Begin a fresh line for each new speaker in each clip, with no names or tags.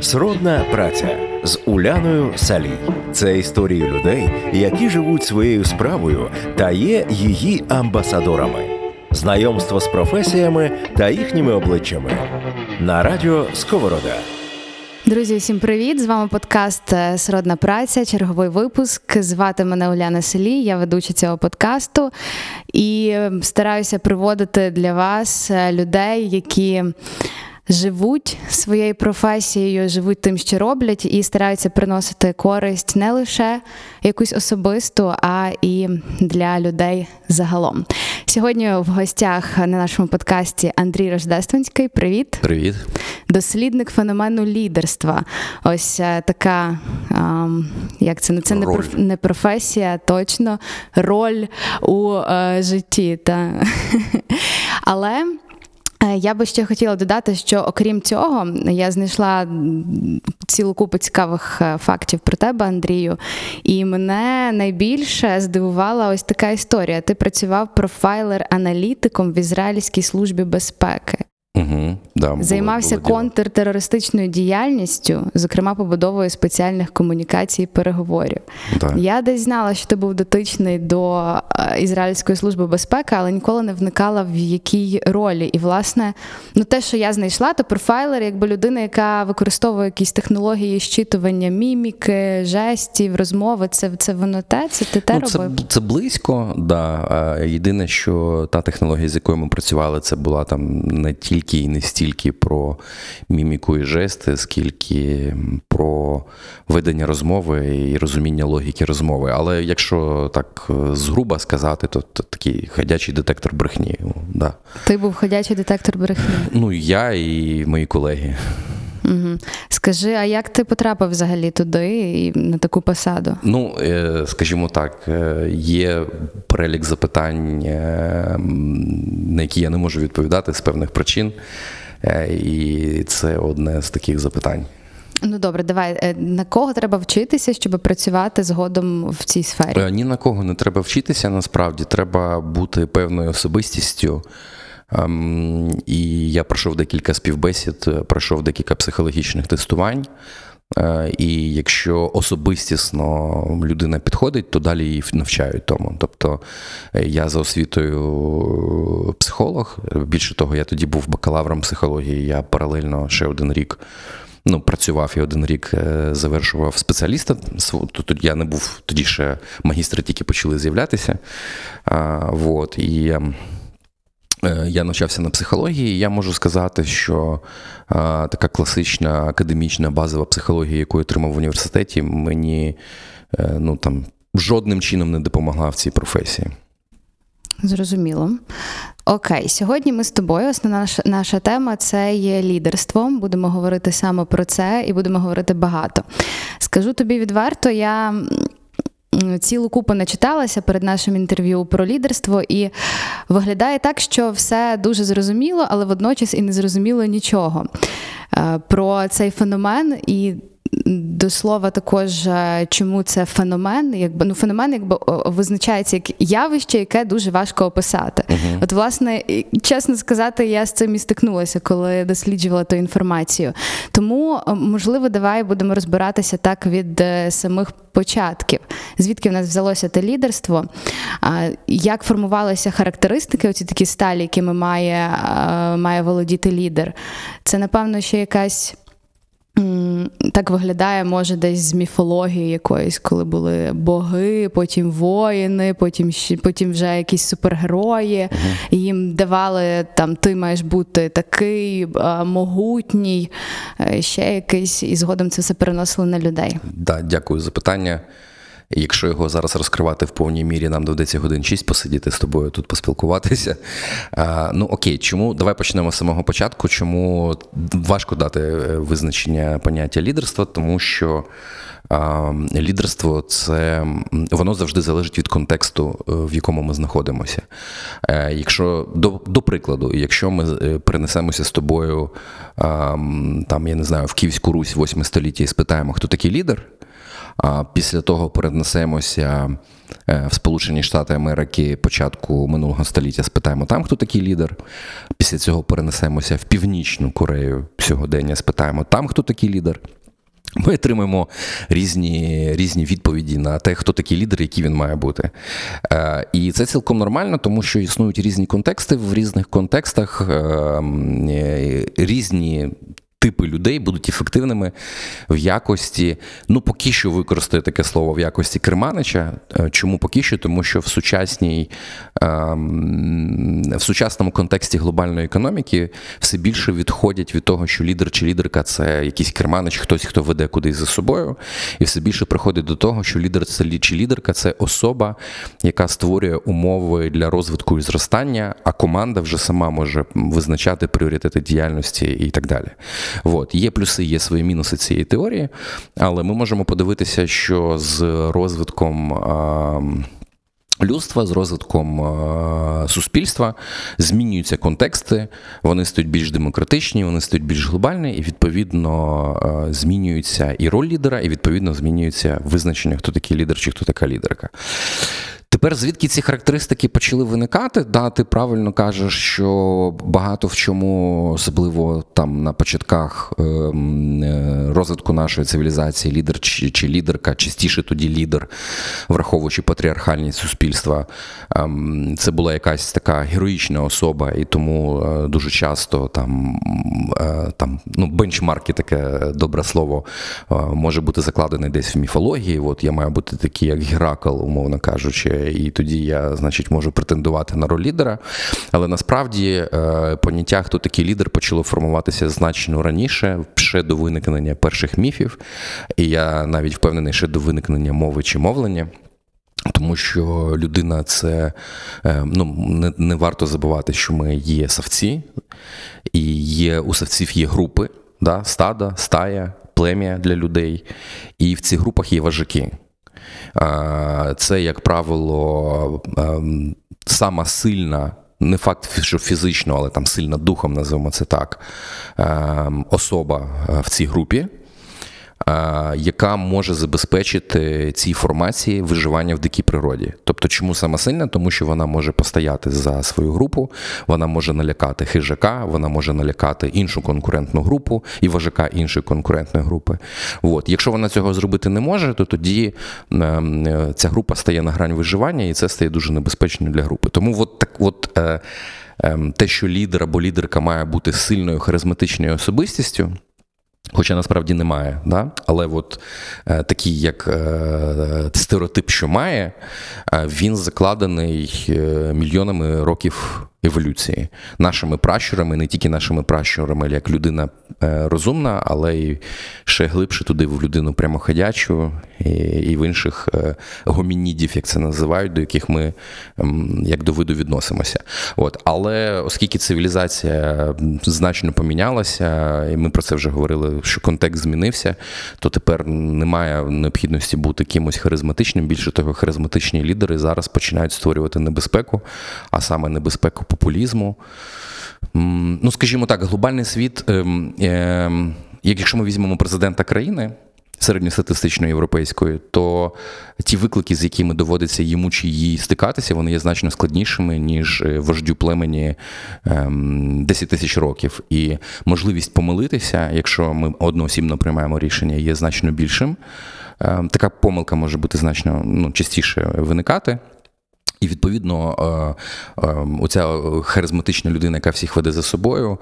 Сродна праця з Уляною Салій. Це історії людей, які живуть своєю справою та є її амбасадорами. Знайомство з професіями та їхніми обличчями на радіо Сковорода.
Друзі, всім привіт! З вами подкаст е, Сродна праця, черговий випуск. Звати мене Уляна Селі, я ведуча цього подкасту і стараюся приводити для вас е, людей, які живуть своєю професією, живуть тим, що роблять, і стараються приносити користь не лише якусь особисту, а і для людей загалом. Сьогодні в гостях на нашому подкасті Андрій Рождественський. Привіт,
привіт,
дослідник феномену лідерства. Ось е, така, як це ну це не
роль.
не професія, точно роль у е, житті. Та. Але я би ще хотіла додати, що окрім цього, я знайшла цілу купу цікавих е, фактів про тебе, Андрію. І мене найбільше здивувала ось така історія. Ти працював профайлер-аналітиком в Ізраїльській службі безпеки.
Угу, да,
Займався
було, було
контртерористичною діяльністю, зокрема побудовою спеціальних комунікацій і переговорів.
Да.
Я десь знала, що ти був дотичний до е, Ізраїльської служби безпеки, але ніколи не вникала в якій ролі. І, власне, ну те, що я знайшла, то профайлер, якби людина, яка використовує якісь технології щитування міміки, жестів, розмови. Це це воно те, це ти те
ну, це,
робив?
Це близько, да. Єдине, що та технологія, з якою ми працювали, це була там не тільки і не стільки про міміку і жести, скільки про ведення розмови і розуміння логіки розмови. Але якщо так е, згруба сказати, то, то такий ходячий детектор брехні. Да.
Ти був ходячий детектор брехні?
Ну, я і мої колеги.
Угу. Скажи, а як ти потрапив взагалі туди і на таку посаду?
Ну, е, скажімо так, е, є перелік запитань, е, на які я не можу відповідати з певних причин, і це одне з таких запитань.
Ну добре, давай на кого треба вчитися, щоб працювати згодом в цій сфері?
Ні на кого не треба вчитися. Насправді треба бути певною особистістю. Ем, і я пройшов декілька співбесід, пройшов декілька психологічних тестувань. Е, і якщо особистісно людина підходить, то далі її навчають тому. Тобто е, я за освітою психолог. Більше того, я тоді був бакалавром психології. Я паралельно ще один рік ну, працював і один рік е, завершував спеціаліста. Тут я не був тоді ще магістри, тільки почали з'являтися. Вот, і ем, Е, я навчався на психології, і я можу сказати, що а, така класична академічна базова психологія, яку я отримав в університеті, мені е, ну, там, жодним чином не допомогла в цій професії.
Зрозуміло. Окей, сьогодні ми з тобою. Основна наша, наша тема це є лідерство. Будемо говорити саме про це і будемо говорити багато. Скажу тобі відверто, я цілу купу начиталася перед нашим інтерв'ю про лідерство, і виглядає так, що все дуже зрозуміло, але водночас і не зрозуміло нічого е, про цей феномен і до слова, також е, чому це феномен, якби ну феномен, якби визначається як явище, яке дуже важко описати. Uh-huh. От, власне, чесно сказати, я з цим і стикнулася, коли досліджувала ту інформацію. Тому, е, можливо, давай будемо розбиратися так від е, самих початків, звідки в нас взялося те лідерство, як формувалися характеристики, оці такі сталі, якими має, має володіти лідер. Це, напевно, ще якась. Так виглядає, може, десь з міфології якоїсь, коли були боги, потім воїни, потім потім вже якісь супергерої. І їм давали там ти маєш бути такий могутній, е, ще якийсь, і згодом це все переносили на людей.
Да, Дякую за питання. Якщо його зараз розкривати в повній мірі, нам доведеться годин 6 посидіти з тобою тут поспілкуватися. А, Ну окей, чому давай почнемо з самого початку. Чому важко дати е, визначення поняття лідерства? Тому що а, лідерство це воно завжди залежить від контексту, е, в якому ми знаходимося. Е, якщо до до прикладу, якщо ми перенесемося з тобою, а, там я не знаю, в Київську Русь, 8 століття і спитаємо, хто такий лідер. А після того перенесемося е, в Сполучені Штати Америки початку минулого століття. Спитаємо там, хто такий лідер. Після цього перенесемося в Північну Корею сьогодення. Спитаємо там, хто такий лідер. Ми отримаємо різні різні відповіді на те, хто такий лідер, який він має бути. Е, І це цілком нормально, тому що існують різні контексти. В різних контекстах е, е, різні. Типи людей будуть ефективними в якості, ну поки що використаю таке слово в якості Керманича. Е, Чому поки що? Тому що в сучасній ем, в сучасному контексті глобальної економіки все більше відходять від того, що лідер чи лідерка це якийсь керманич, хтось, хто веде кудись за собою, і все більше приходить до того, що лідер це чи лідерка це особа, яка створює умови для розвитку і зростання, а команда вже сама може визначати пріоритети діяльності і так далі. От. Є плюси, є свої мінуси цієї теорії, але ми можемо подивитися, що з розвитком. ем, Людства з розвитком е, суспільства змінюються контексти, вони стають більш демократичні, вони стають більш глобальні, і відповідно е, змінюється і роль лідера, і відповідно змінюється визначення, хто такий лідер чи хто така лідерка. Тепер звідки ці характеристики почали виникати? Да, ти правильно кажеш, що багато в чому, особливо там на початках ем, е, розвитку нашої цивілізації, лідер чи, чи лідерка, частіше тоді лідер, враховуючи патріархальність суспільства, ем, це була якась така героїчна особа, і тому е, дуже часто там, е, там ну, бенчмарки, таке добре слово, може бути закладений десь в міфології. От я маю бути такий, як Геракл, умовно кажучи, і тоді я, значить, можу претендувати на роль лідера. Але насправді е, поняття, хто такий лідер, почало формуватися значно раніше, ще до виникнення перших міфів. І я навіть впевнений, ще до виникнення мови чи мовлення. Тому що людина це е, ну не, не варто забувати, що ми є савці, і є у савців є групи, да, стада, стая, плем'я для людей, і в цих групах є важаки. Це, як правило, ем, сама сильна. Не факт, що фізично, але там сильна духом, називаємо це так, ем, особа е, в цій групі, яка може забезпечити цій формації виживання в дикій природі. Тобто, чому саме сильна? Тому що вона може постояти за свою групу, вона може налякати хижака, вона може налякати іншу конкурентну групу і вожака іншої конкурентної групи. От. Якщо вона цього зробити не може, то тоді ем, е, ця група стає на грань виживання, і це стає дуже небезпечною для групи. Тому от так, от. Е, ем, те, що лідер або лідерка має бути сильною харизматичною особистістю, Хоча насправді немає, да? але от е, такий, як е, стереотип, що має, е, він закладений е, мільйонами років еволюції, нашими пращурами, не тільки нашими пращурами, як людина е, розумна, але й ще глибше туди в людину прямоходячу і, і в інших е, гомінідів, як це називають, до яких ми як до виду відносимося. От. Але оскільки цивілізація значно помінялася, і ми про це вже говорили, що контекст змінився, то тепер немає необхідності бути кимось харизматичним. Більше того, харизматичні лідери зараз починають створювати небезпеку, а саме небезпеку популізму. Ну, скажімо так, глобальний світ, ем, ем, як якщо ми візьмемо президента країни. Середньостатистичної європейської, то ті виклики, з якими доводиться йому чи їй стикатися, вони є значно складнішими, ніж е, вождю племені ем, 10 тисяч років. І можливість помилитися, якщо ми одноосібно приймаємо рішення, є значно більшим. Ем, така помилка може бути значно ну, частіше виникати. І відповідно, е, е, оця харизматична людина, яка всіх веде за собою,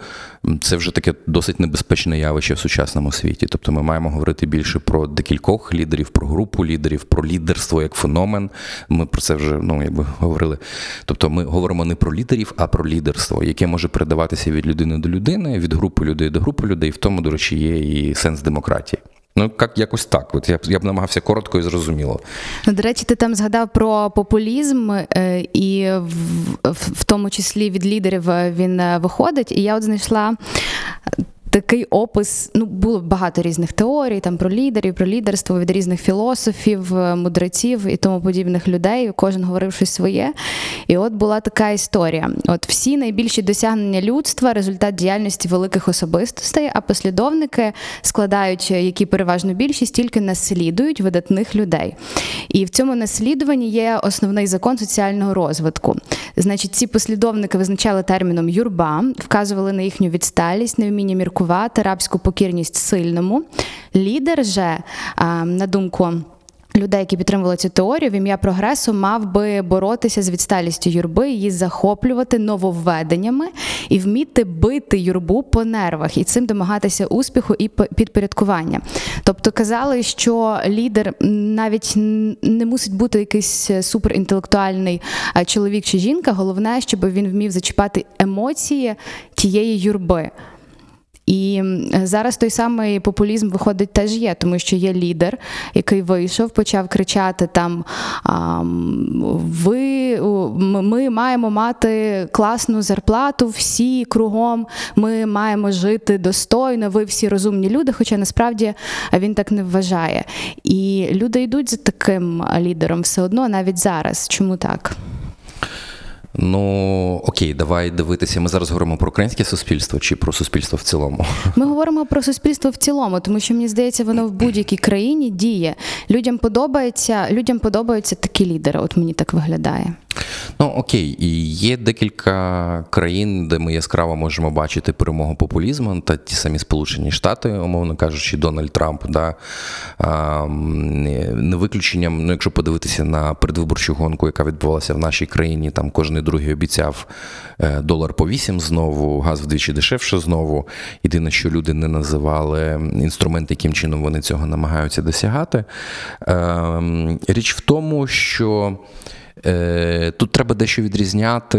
це вже таке досить небезпечне явище в сучасному світі. Тобто ми маємо говорити більше про декількох лідерів, про групу лідерів, про лідерство як феномен. Ми про це вже ну якби говорили. Тобто, ми говоримо не про лідерів, а про лідерство, яке може передаватися від людини до людини, від групи людей до групи людей. В тому, до речі, є і сенс демократії. Ну, як якось так. От я б я б намагався коротко і зрозуміло.
Ну, до речі, ти там згадав про популізм, е, і в, в, тому числі від лідерів е, він е, виходить. І я от знайшла такий опис. Ну, було багато різних теорій там про лідерів, про лідерство від різних філософів, е, мудреців і тому подібних людей. Кожен говорив щось своє. І от була така історія: от всі найбільші досягнення людства, результат діяльності великих особистостей, а послідовники складають, е, які переважно більшість, тільки наслідують видатних людей. І в цьому наслідуванні є основний закон соціального розвитку. Значить, ці послідовники визначали терміном юрба, вказували на їхню відсталість, невміння міркувати, рабську покірність сильному. Лідер же, на думку. Людей, які підтримували цю теорію, в ім'я прогресу мав би боротися з відсталістю юрби, її захоплювати нововведеннями і вміти бити юрбу по нервах і цим домагатися успіху і підпорядкування. Тобто казали, що лідер навіть не мусить бути якийсь суперінтелектуальний чоловік чи жінка. Головне, щоб він вмів зачіпати емоції тієї юрби. І зараз той самий популізм виходить теж є, тому що є лідер, який вийшов, почав кричати там: ви ми маємо мати класну зарплату, всі кругом, ми маємо жити достойно, ви всі розумні люди, хоча насправді він так не вважає. І люди йдуть за таким лідером все одно, навіть зараз. Чому так?
Ну окей, давай дивитися. Ми зараз говоримо про українське суспільство чи про суспільство в цілому.
Ми говоримо про суспільство в цілому, тому що мені здається, воно в будь-якій країні діє. Людям подобається, людям подобаються такі лідери. От мені так виглядає.
Ну окей, і є декілька країн, де ми яскраво можемо бачити перемогу популізму, та ті самі Сполучені Штати, умовно кажучи, Дональд Трамп, да, не виключенням, ну якщо подивитися на передвиборчу гонку, яка відбувалася в нашій країні, там кожен другий обіцяв е, долар по 8 знову, газ вдвічі дешевше знову. Єдине, що люди не називали інструмент, яким чином вони цього намагаються досягати. Ем, Річ в тому, що. Е, Тут треба дещо відрізняти.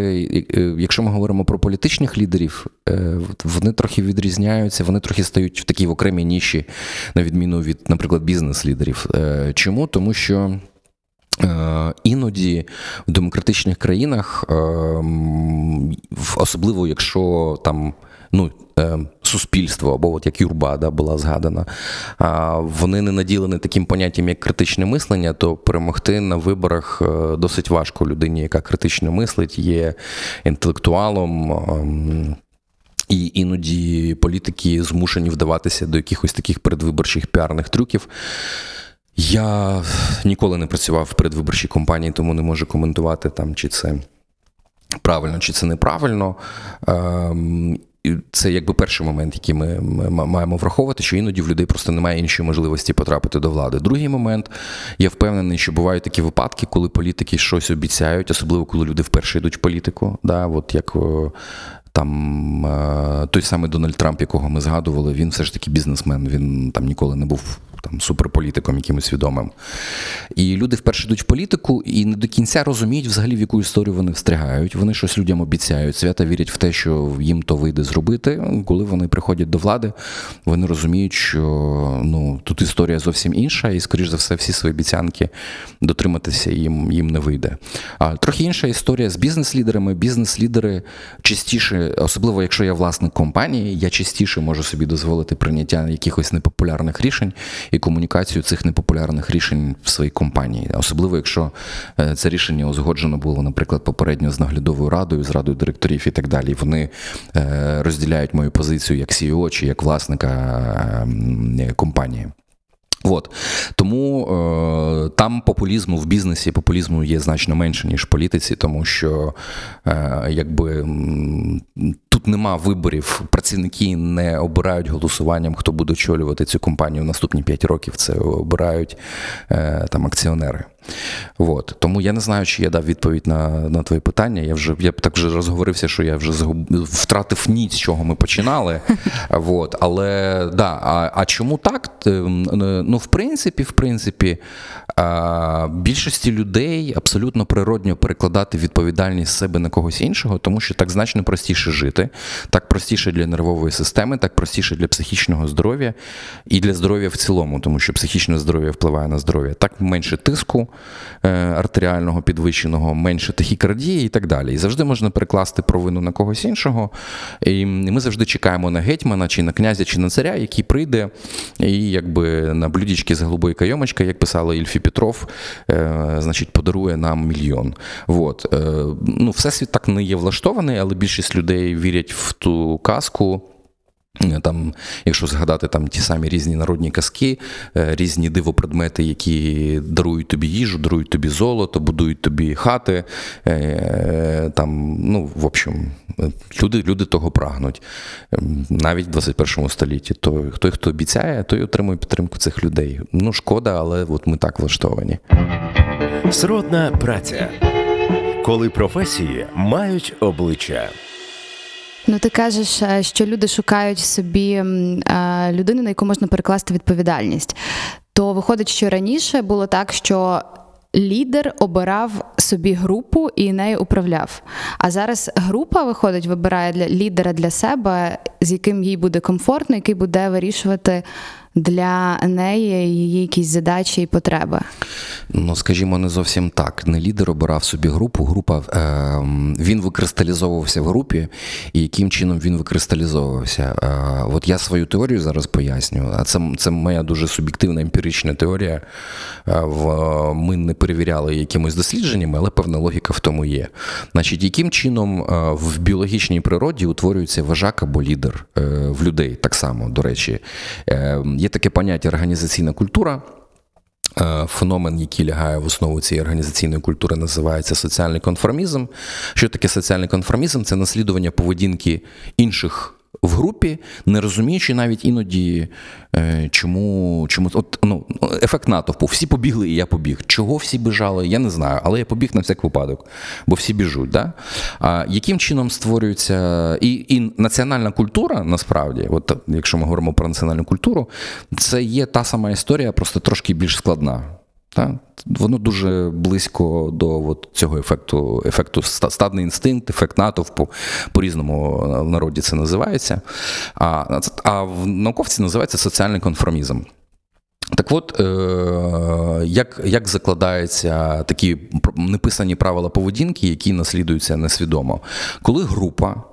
Е, Якщо ми говоримо про політичних лідерів, е, вони трохи відрізняються, вони трохи стають в такій окремій ніші, на відміну від, наприклад, бізнес-лідерів. Чому? Тому що. Іноді в демократичних країнах, е, м, в- особливо якщо там ну, е, суспільство, або от як юрба да, була згадана, вони не наділені таким поняттям, як критичне мислення, то перемогти на виборах е, досить важко людині, яка критично мислить, є інтелектуалом. ем, І іноді політики змушені вдаватися до якихось таких передвиборчих піарних трюків. Я ніколи не працював в передвиборчій компанії, тому не можу коментувати там, чи це правильно, чи це неправильно. Ем, Це якби перший момент, який ми, маємо враховувати, що іноді в людей просто немає іншої можливості потрапити до влади. Другий момент, я впевнений, що бувають такі випадки, коли політики щось обіцяють, особливо коли люди вперше йдуть в політику. Да, от як там е, той самий Дональд Трамп, якого ми згадували, він все ж таки бізнесмен, він там ніколи не був там суперполітиком якимось відомим. І люди вперше йдуть в політику і не до кінця розуміють взагалі, в яку історію вони встрягають. Вони щось людям обіцяють, свята вірять в те, що їм то вийде зробити. Коли вони приходять до влади, вони розуміють, що ну тут історія зовсім інша, і, скоріш за все, всі свої обіцянки дотриматися їм, їм не вийде. А трохи інша історія з бізнес-лідерами. Бізнес-лідери частіше, особливо якщо я власник компанії, я частіше можу собі дозволити прийняття якихось непопулярних рішень і комунікацію цих непопулярних рішень в своїй компанії, особливо якщо е, це рішення узгоджено було, наприклад, попередньо з наглядовою радою, з радою директорів і так далі. Вони е, розділяють мою позицію як CEO чи як власника е, компанії. От тому е, там популізму в бізнесі популізму є значно менше ніж в політиці, тому що е, якби тут нема виборів, працівники не обирають голосуванням, хто буде очолювати цю компанію в наступні 5 років. Це обирають е, там акціонери. От. Тому я не знаю, чи я дав відповідь на на твоє питання. Я вже я так вже розговорився, що я вже загуб... втратив ніць, з чого ми починали. От. Але да, а, а чому так? Ну, в принципі, в принципі, більшості людей абсолютно природньо перекладати відповідальність себе на когось іншого, тому що так значно простіше жити, так простіше для нервової системи, так простіше для психічного здоров'я і для здоров'я в цілому, тому що психічне здоров'я впливає на здоров'я. Так менше тиску е, артеріального підвищеного, менше тахікардії і так далі. І завжди можна перекласти провину на когось іншого. І ми завжди чекаємо на гетьмана, чи на князя, чи на царя, який прийде і якби на блюдечки з голубої кайомочки, як писала Ільфі Петров, е, значить, подарує нам мільйон. Вот. Е, ну, Всесвіт так не є влаштований, але більшість людей вірять в ту казку. Е, Там, якщо згадати там ті самі різні народні казки, е, різні дивопредмети, які дарують тобі їжу, дарують тобі золото, будують тобі хати. е, Там, ну, в общем, люди, люди того прагнуть. Навіть в 21 столітті. То той, хто обіцяє, той отримує підтримку цих людей. Ну, шкода, але от ми так влаштовані.
Сродна праця. Коли професії мають обличчя.
Ну, ти кажеш, е, що люди шукають собі е, людину, на яку можна перекласти відповідальність. То виходить, що раніше було так, що лідер обирав собі групу і нею управляв. А зараз група виходить, вибирає для лідера для себе, з яким їй буде комфортно, який буде вирішувати для неї її якісь задачі і потреби.
Ну, скажімо, не зовсім так. Не лідер обирав собі групу. Група е, він викристалізовувався в групі, і яким чином він викристалізовувався. Е, от я свою теорію зараз поясню. А це, це моя дуже суб'єктивна емпірична теорія. Е, в, ми не перевіряли якимось дослідженнями, але певна логіка в тому є. Значить, яким чином е, в біологічній природі утворюється вожак або лідер е, в людей так само, до речі. Е, є таке поняття організаційна культура. Е, Феномен, який лягає в основу цієї організаційної культури, називається соціальний конформізм. Що таке соціальний конформізм? Це наслідування поведінки інших в групі, не розуміючи навіть іноді, е, чому, чому от, ну, ефект натовпу. Всі побігли, і я побіг. Чого всі біжали, я не знаю, але я побіг на всяк випадок, бо всі біжуть. Да? А яким чином створюється і, і національна культура, насправді, от якщо ми говоримо про національну культуру, це є та сама історія, просто трошки більш складна. Так? Воно дуже близько до от цього ефекту, ефекту стадний інстинкт, ефект натовпу, по-різному в народі це називається. А, а в науковці називається соціальний конформізм. Так от, е, як як закладаються такі неписані правила поведінки, які наслідуються несвідомо, коли група.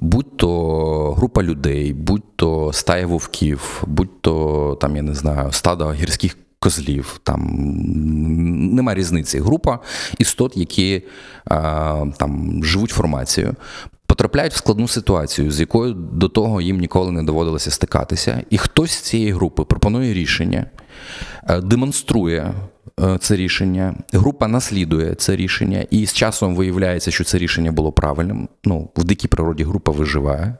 Будь то група людей, будь то стая вовків, будь то там, я не знаю, стадо гірських козлів, там нема різниці. Група істот, які а, там живуть формацією, потрапляють в складну ситуацію, з якою до того їм ніколи не доводилося стикатися. І хтось з цієї групи пропонує рішення, демонструє це рішення, група наслідує це рішення, і з часом виявляється, що це рішення було правильним. Ну, в дикій природі група виживає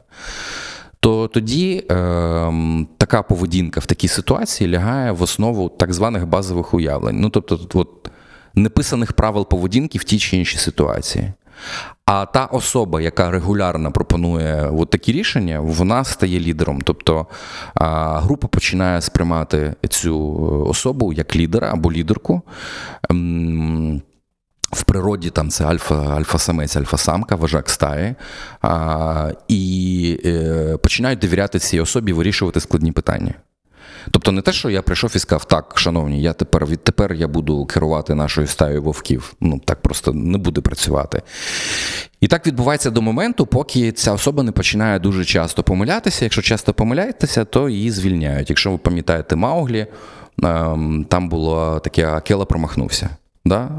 то тоді е, така поведінка в такій ситуації лягає в основу так званих базових уявлень. Ну, тобто, от, неписаних правил поведінки в тій чи іншій ситуації. А та особа, яка регулярно пропонує от такі рішення, вона стає лідером. Тобто група починає сприймати цю особу як лідера або лідерку. В природі там це альфа, альфа-самець, альфа-самка, вожак стаї, а, і е, починають довіряти цій особі вирішувати складні питання. Тобто не те, що я прийшов і сказав, так, шановні, я тепер відтепер я буду керувати нашою стаєю вовків. Ну, так просто не буде працювати. І так відбувається до моменту, поки ця особа не починає дуже часто помилятися. Якщо часто помиляєтеся, то її звільняють. Якщо ви пам'ятаєте Мауглі, ем, там було таке Акела промахнувся да?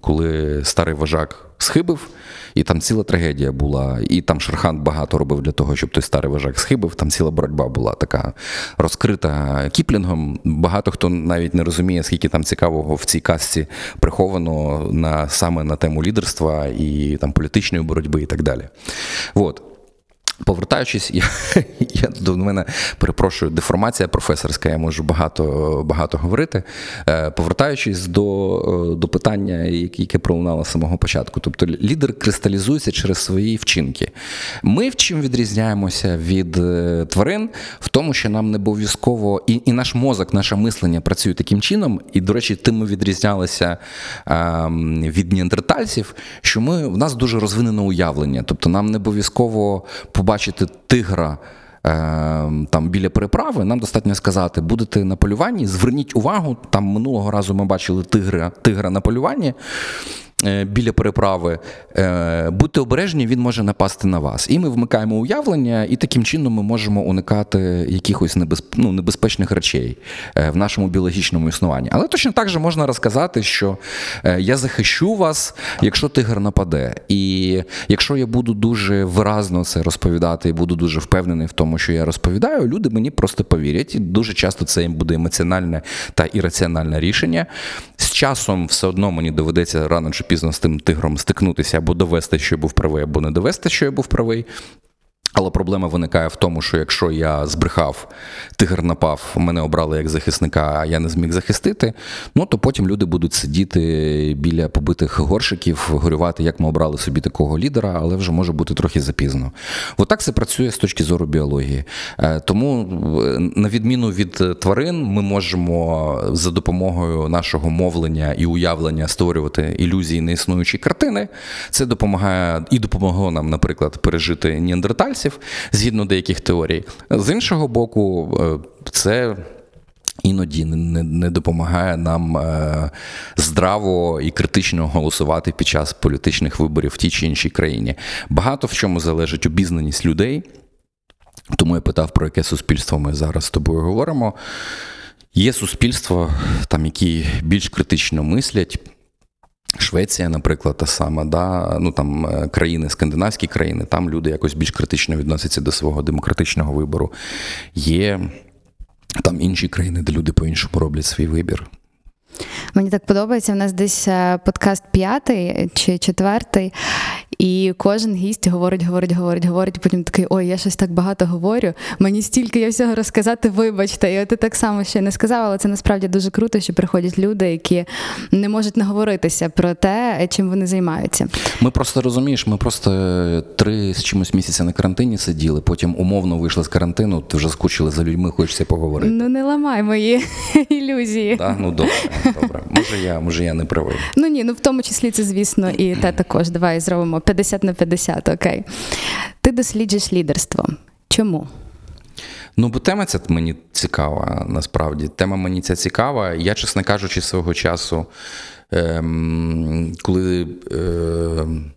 коли старий вожак схибив, і там ціла трагедія була. І там Шерхан багато робив для того, щоб той старий вожак схибив. Там ціла боротьба була така розкрита Кіплінгом. Багато хто навіть не розуміє, скільки там цікавого в цій казці приховано на саме на тему лідерства і там політичної боротьби і так далі. От. Повертаючись, я, я до мене перепрошую, деформація професорська, я можу багато багато говорити. Е, Повертаючись до е, до питання, яке пролунало з самого початку. Тобто лідер кристалізується через свої вчинки. Ми в чим відрізняємося від е, тварин, в тому, що нам не обов'язково, і, і наш мозок, наше мислення працює таким чином, і, до речі, тим ми відрізнялися е, від неандертальців, що ми в нас дуже розвинене уявлення. Тобто нам не обов'язково побачити тигра. Там біля переправи нам достатньо сказати, будете на полюванні, зверніть увагу. Там минулого разу ми бачили тигра, тигра на полюванні. Е, біля переправи, е, будьте обережні, він може напасти на вас. І ми вмикаємо уявлення, і таким чином ми можемо уникати якихось небезп... ну, небезпечних речей е, в нашому біологічному існуванні. Але точно так же можна розказати, що я захищу вас, якщо тигр нападе. І якщо я буду дуже виразно це розповідати і буду дуже впевнений в тому, що я розповідаю, люди мені просто повірять. І дуже часто це їм буде емоціональне та ірраціональне рішення. З часом все одно мені доведеться рано чи пізно з тим тигром стикнутися або довести, що я був правий, або не довести, що я був правий. Але проблема виникає в тому, що якщо я збрехав, тигр напав, мене обрали як захисника, а я не зміг захистити, ну то потім люди будуть сидіти біля побитих горшиків, горювати, як ми обрали собі такого лідера, але вже може бути трохи запізно. Отак це працює з точки зору біології. Е, тому, е, на відміну від тварин, ми можемо за допомогою нашого мовлення і уявлення створювати ілюзії неіснуючі картини. Це допомагає і допомогло нам, наприклад, пережити неандертальців, згідно деяких теорій. З іншого боку, е, це. Іноді не, не допомагає нам е, здраво і критично голосувати під час політичних виборів в тій чи іншій країні. Багато в чому залежить обізнаність людей. Тому я питав, про яке суспільство ми зараз з тобою говоримо. Є суспільства, там, які більш критично мислять. Швеція, наприклад, та сама, да, ну там е, країни, скандинавські країни, там люди якось більш критично відносяться до свого демократичного вибору. Є там інші країни, де люди по-іншому роблять свій вибір.
Мені так подобається. У нас десь е, подкаст п'ятий чи четвертий, і кожен гість говорить, говорить, говорить, говорить. Потім такий, ой, я щось так багато говорю. Мені стільки я всього розказати, вибачте. І от ти так само ще не сказав, але це насправді дуже круто, що приходять люди, які не можуть наговоритися про те, чим вони займаються.
Ми просто розумієш, ми просто три з чимось місяця на карантині сиділи, потім умовно вийшли з карантину, ти вже скучили за людьми, хочеться поговорити.
Ну не ламай мої ілюзії.
Так, ну добре, добре. Може, я може я не правий.
Ну ні, ну в тому числі це, звісно, і те також. Давай зробимо 50 на 50, окей. Ти досліджуєш лідерство. Чому?
Ну, бо тема ця мені цікава, насправді. Тема мені ця цікава. Я, чесно кажучи, свого часу, ем, коли. Ем,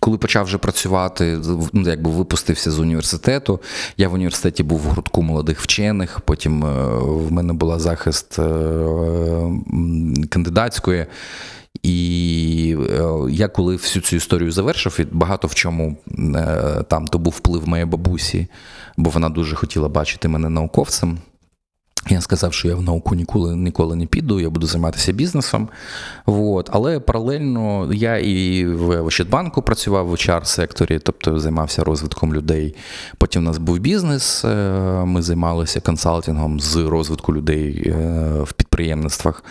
коли почав вже працювати, ну, якби випустився з університету, я в університеті був в гуртку молодих вчених, потім е, в мене була захист е, кандидатської. І е, я коли всю цю історію завершив, і багато в чому там то був вплив моєї бабусі, бо вона дуже хотіла бачити мене науковцем. Я сказав, що я в науку ніколи ніколи не піду, я буду займатися бізнесом. От. Але паралельно я і в Ощадбанку працював в HR-секторі, тобто займався розвитком людей. Потім у нас був бізнес, е, ми займалися консалтингом з розвитку людей е, в підприємництвах.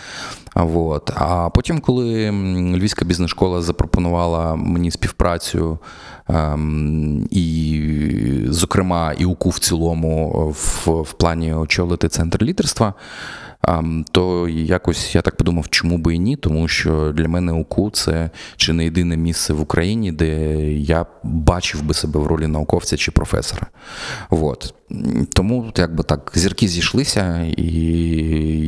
От. А потім, коли Львівська бізнес-школа запропонувала мені співпрацю, і, зокрема, і УКУ в цілому в, в плані очолити центр лідерства, то якось я так подумав, чому би і ні, тому що для мене УКУ це чи не єдине місце в Україні, де я бачив би себе в ролі науковця чи професора. От. Тому якби так зірки зійшлися, і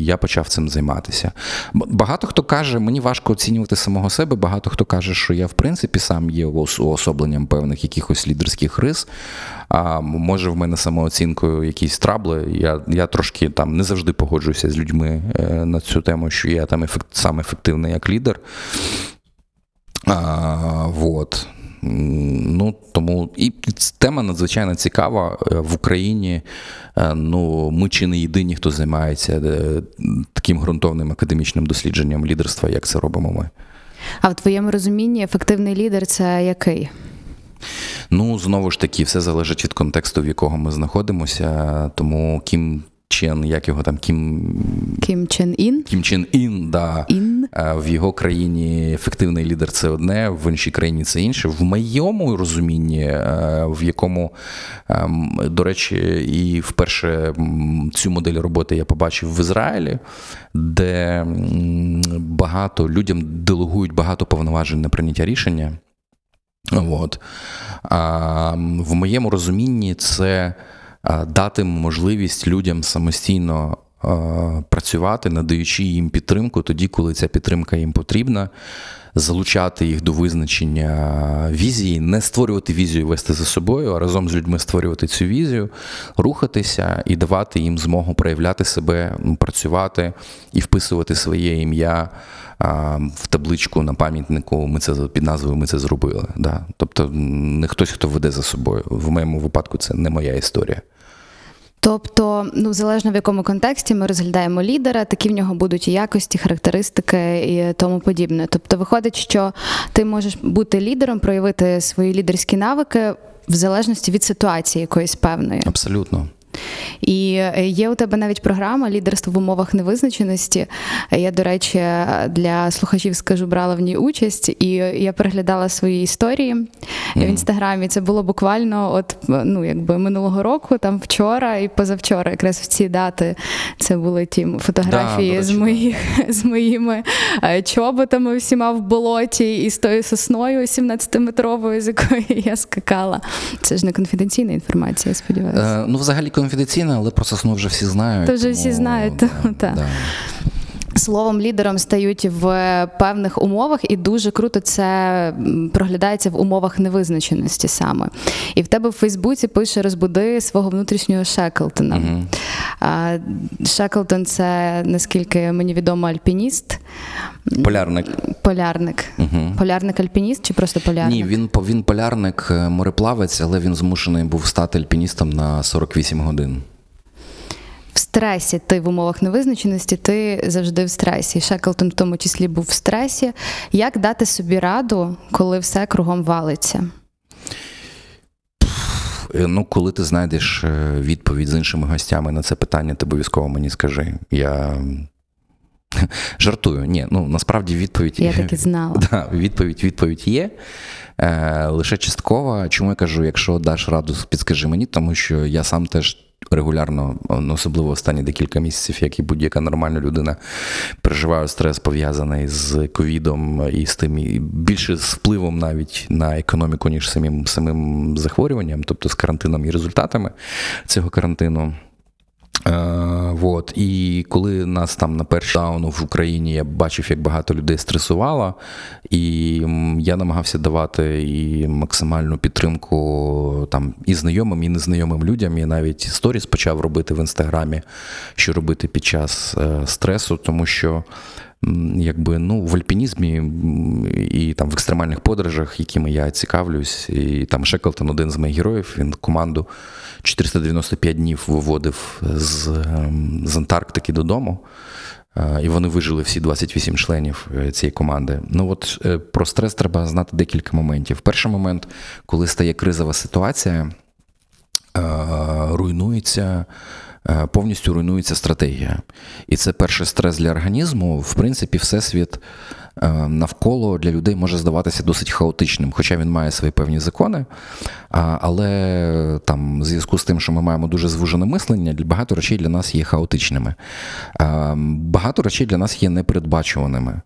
я почав цим займатися. Багато хто каже, мені важко оцінювати самого себе. Багато хто каже, що я в принципі сам є уособленням певних якихось лідерських рис. А може в мене самооцінкою якісь трабли. Я я трошки там не завжди погоджуюся з людьми е, на цю тему, що я там ефект, сам ефективний як лідер. А, вот. Ну, тому і тема надзвичайно цікава е, в Україні. Е, ну, ми чи не єдині, хто займається таким ґрунтовним академічним дослідженням лідерства, як це робимо ми.
А в твоєму розумінні ефективний лідер це який?
Ну, знову ж таки, все залежить від контексту, в якого ми знаходимося. Тому Кім Чен, як його там, Кім
Кім Чен Ін.
Кім Чен Ін, да.
Ін.
Е, В його країні ефективний лідер це одне, в іншій країні це інше. В моєму розумінні, е, в якому, ем, до речі, і вперше цю модель роботи я побачив в Ізраїлі, де багато людям делегують багато повноважень на прийняття рішення. От. А, в моєму розумінні це дати можливість людям самостійно працювати, надаючи їм підтримку тоді, коли ця підтримка їм потрібна, залучати їх до визначення візії, не створювати візію, вести за собою, а разом з людьми створювати цю візію, рухатися і давати їм змогу проявляти себе, працювати і вписувати своє ім'я в табличку на пам'ятнику. Ми це під назвою Ми це зробили. Да. Тобто не хтось, хто веде за собою. В моєму випадку це не моя історія.
Тобто, ну залежно в якому контексті ми розглядаємо лідера, такі в нього будуть і якості, характеристики і тому подібне. Тобто, виходить, що ти можеш бути лідером, проявити свої лідерські навики в залежності від ситуації якоїсь певної.
Абсолютно.
І е, є у тебе навіть програма лідерство в умовах невизначеності. Я, до речі, для слухачів скажу, брала в ній участь, і я переглядала свої історії в інстаграмі. Це було буквально от ну якби минулого року, там вчора і позавчора, якраз в ці дати це були ті фотографії
Да,
з моїх з моїми е, чоботами всіма в болоті і з тою сосною 17-метровою, з якої я скакала. Це ж не конфіденційна інформація, я сподіваюся.
Е, ну, взагалі конфіденційно, але про сосну вже всі знають.
То вже всі знають,
да,
та.
да.
Словом, лідером стають в певних умовах, і дуже круто це проглядається в умовах невизначеності саме. І в тебе в Фейсбуці пише розбуди свого внутрішнього Шеклтона. А, Шеклтон це, наскільки мені відомо, альпініст,
Полярник.
полярник.
Мгм.
Полярник альпініст чи просто полярник?
Ні, він, він полярник, е, мореплавець, але він змушений був стати альпіністом на 48 годин.
В стресі ти в умовах невизначеності, ти завжди в стресі. Шеклтон в тому числі був в стресі. Як дати собі раду, коли все кругом валиться?
Е, Ну, коли ти знайдеш е, відповідь з іншими гостями на це питання, ти обов'язково мені скажи. Я жартую. Ні, ну насправді відповідь
Я так і знала.
Да, відповідь, відповідь є. Е, лише часткова. Чому я кажу, якщо даш раду, підскажи мені, тому що я сам теж регулярно, особливо останні декілька місяців, як і будь-яка нормальна людина, переживаю стрес пов'язаний з ковідом і з тим, і більше з впливом навіть на економіку, ніж самим, самим захворюванням, тобто з карантином і результатами цього карантину. Е, вот. І коли нас там на перший дауну в Україні я бачив, як багато людей стресувало, і я намагався давати і максимальну підтримку там і знайомим, і незнайомим людям. Я навіть сторіс почав робити в інстаграмі, що робити під час е, стресу, тому що. Якби ну в альпінізмі і там в екстремальних подорожах, якими я цікавлюсь, і там Шеклтон, один з моїх героїв, він команду 495 днів виводив з, ем, з Антарктики додому. Е, І вони вижили всі 28 членів е, цієї команди. Ну от е, про стрес треба знати декілька моментів. Перший момент, коли стає кризова ситуація, руйнується. Е, Повністю руйнується стратегія. І це перший стрес для організму. В принципі, всесвіт навколо для людей може здаватися досить хаотичним, хоча він має свої певні закони. Але там, в зв'язку з тим, що ми маємо дуже звужене мислення, багато речей для нас є хаотичними. Багато речей для нас є непередбачуваними.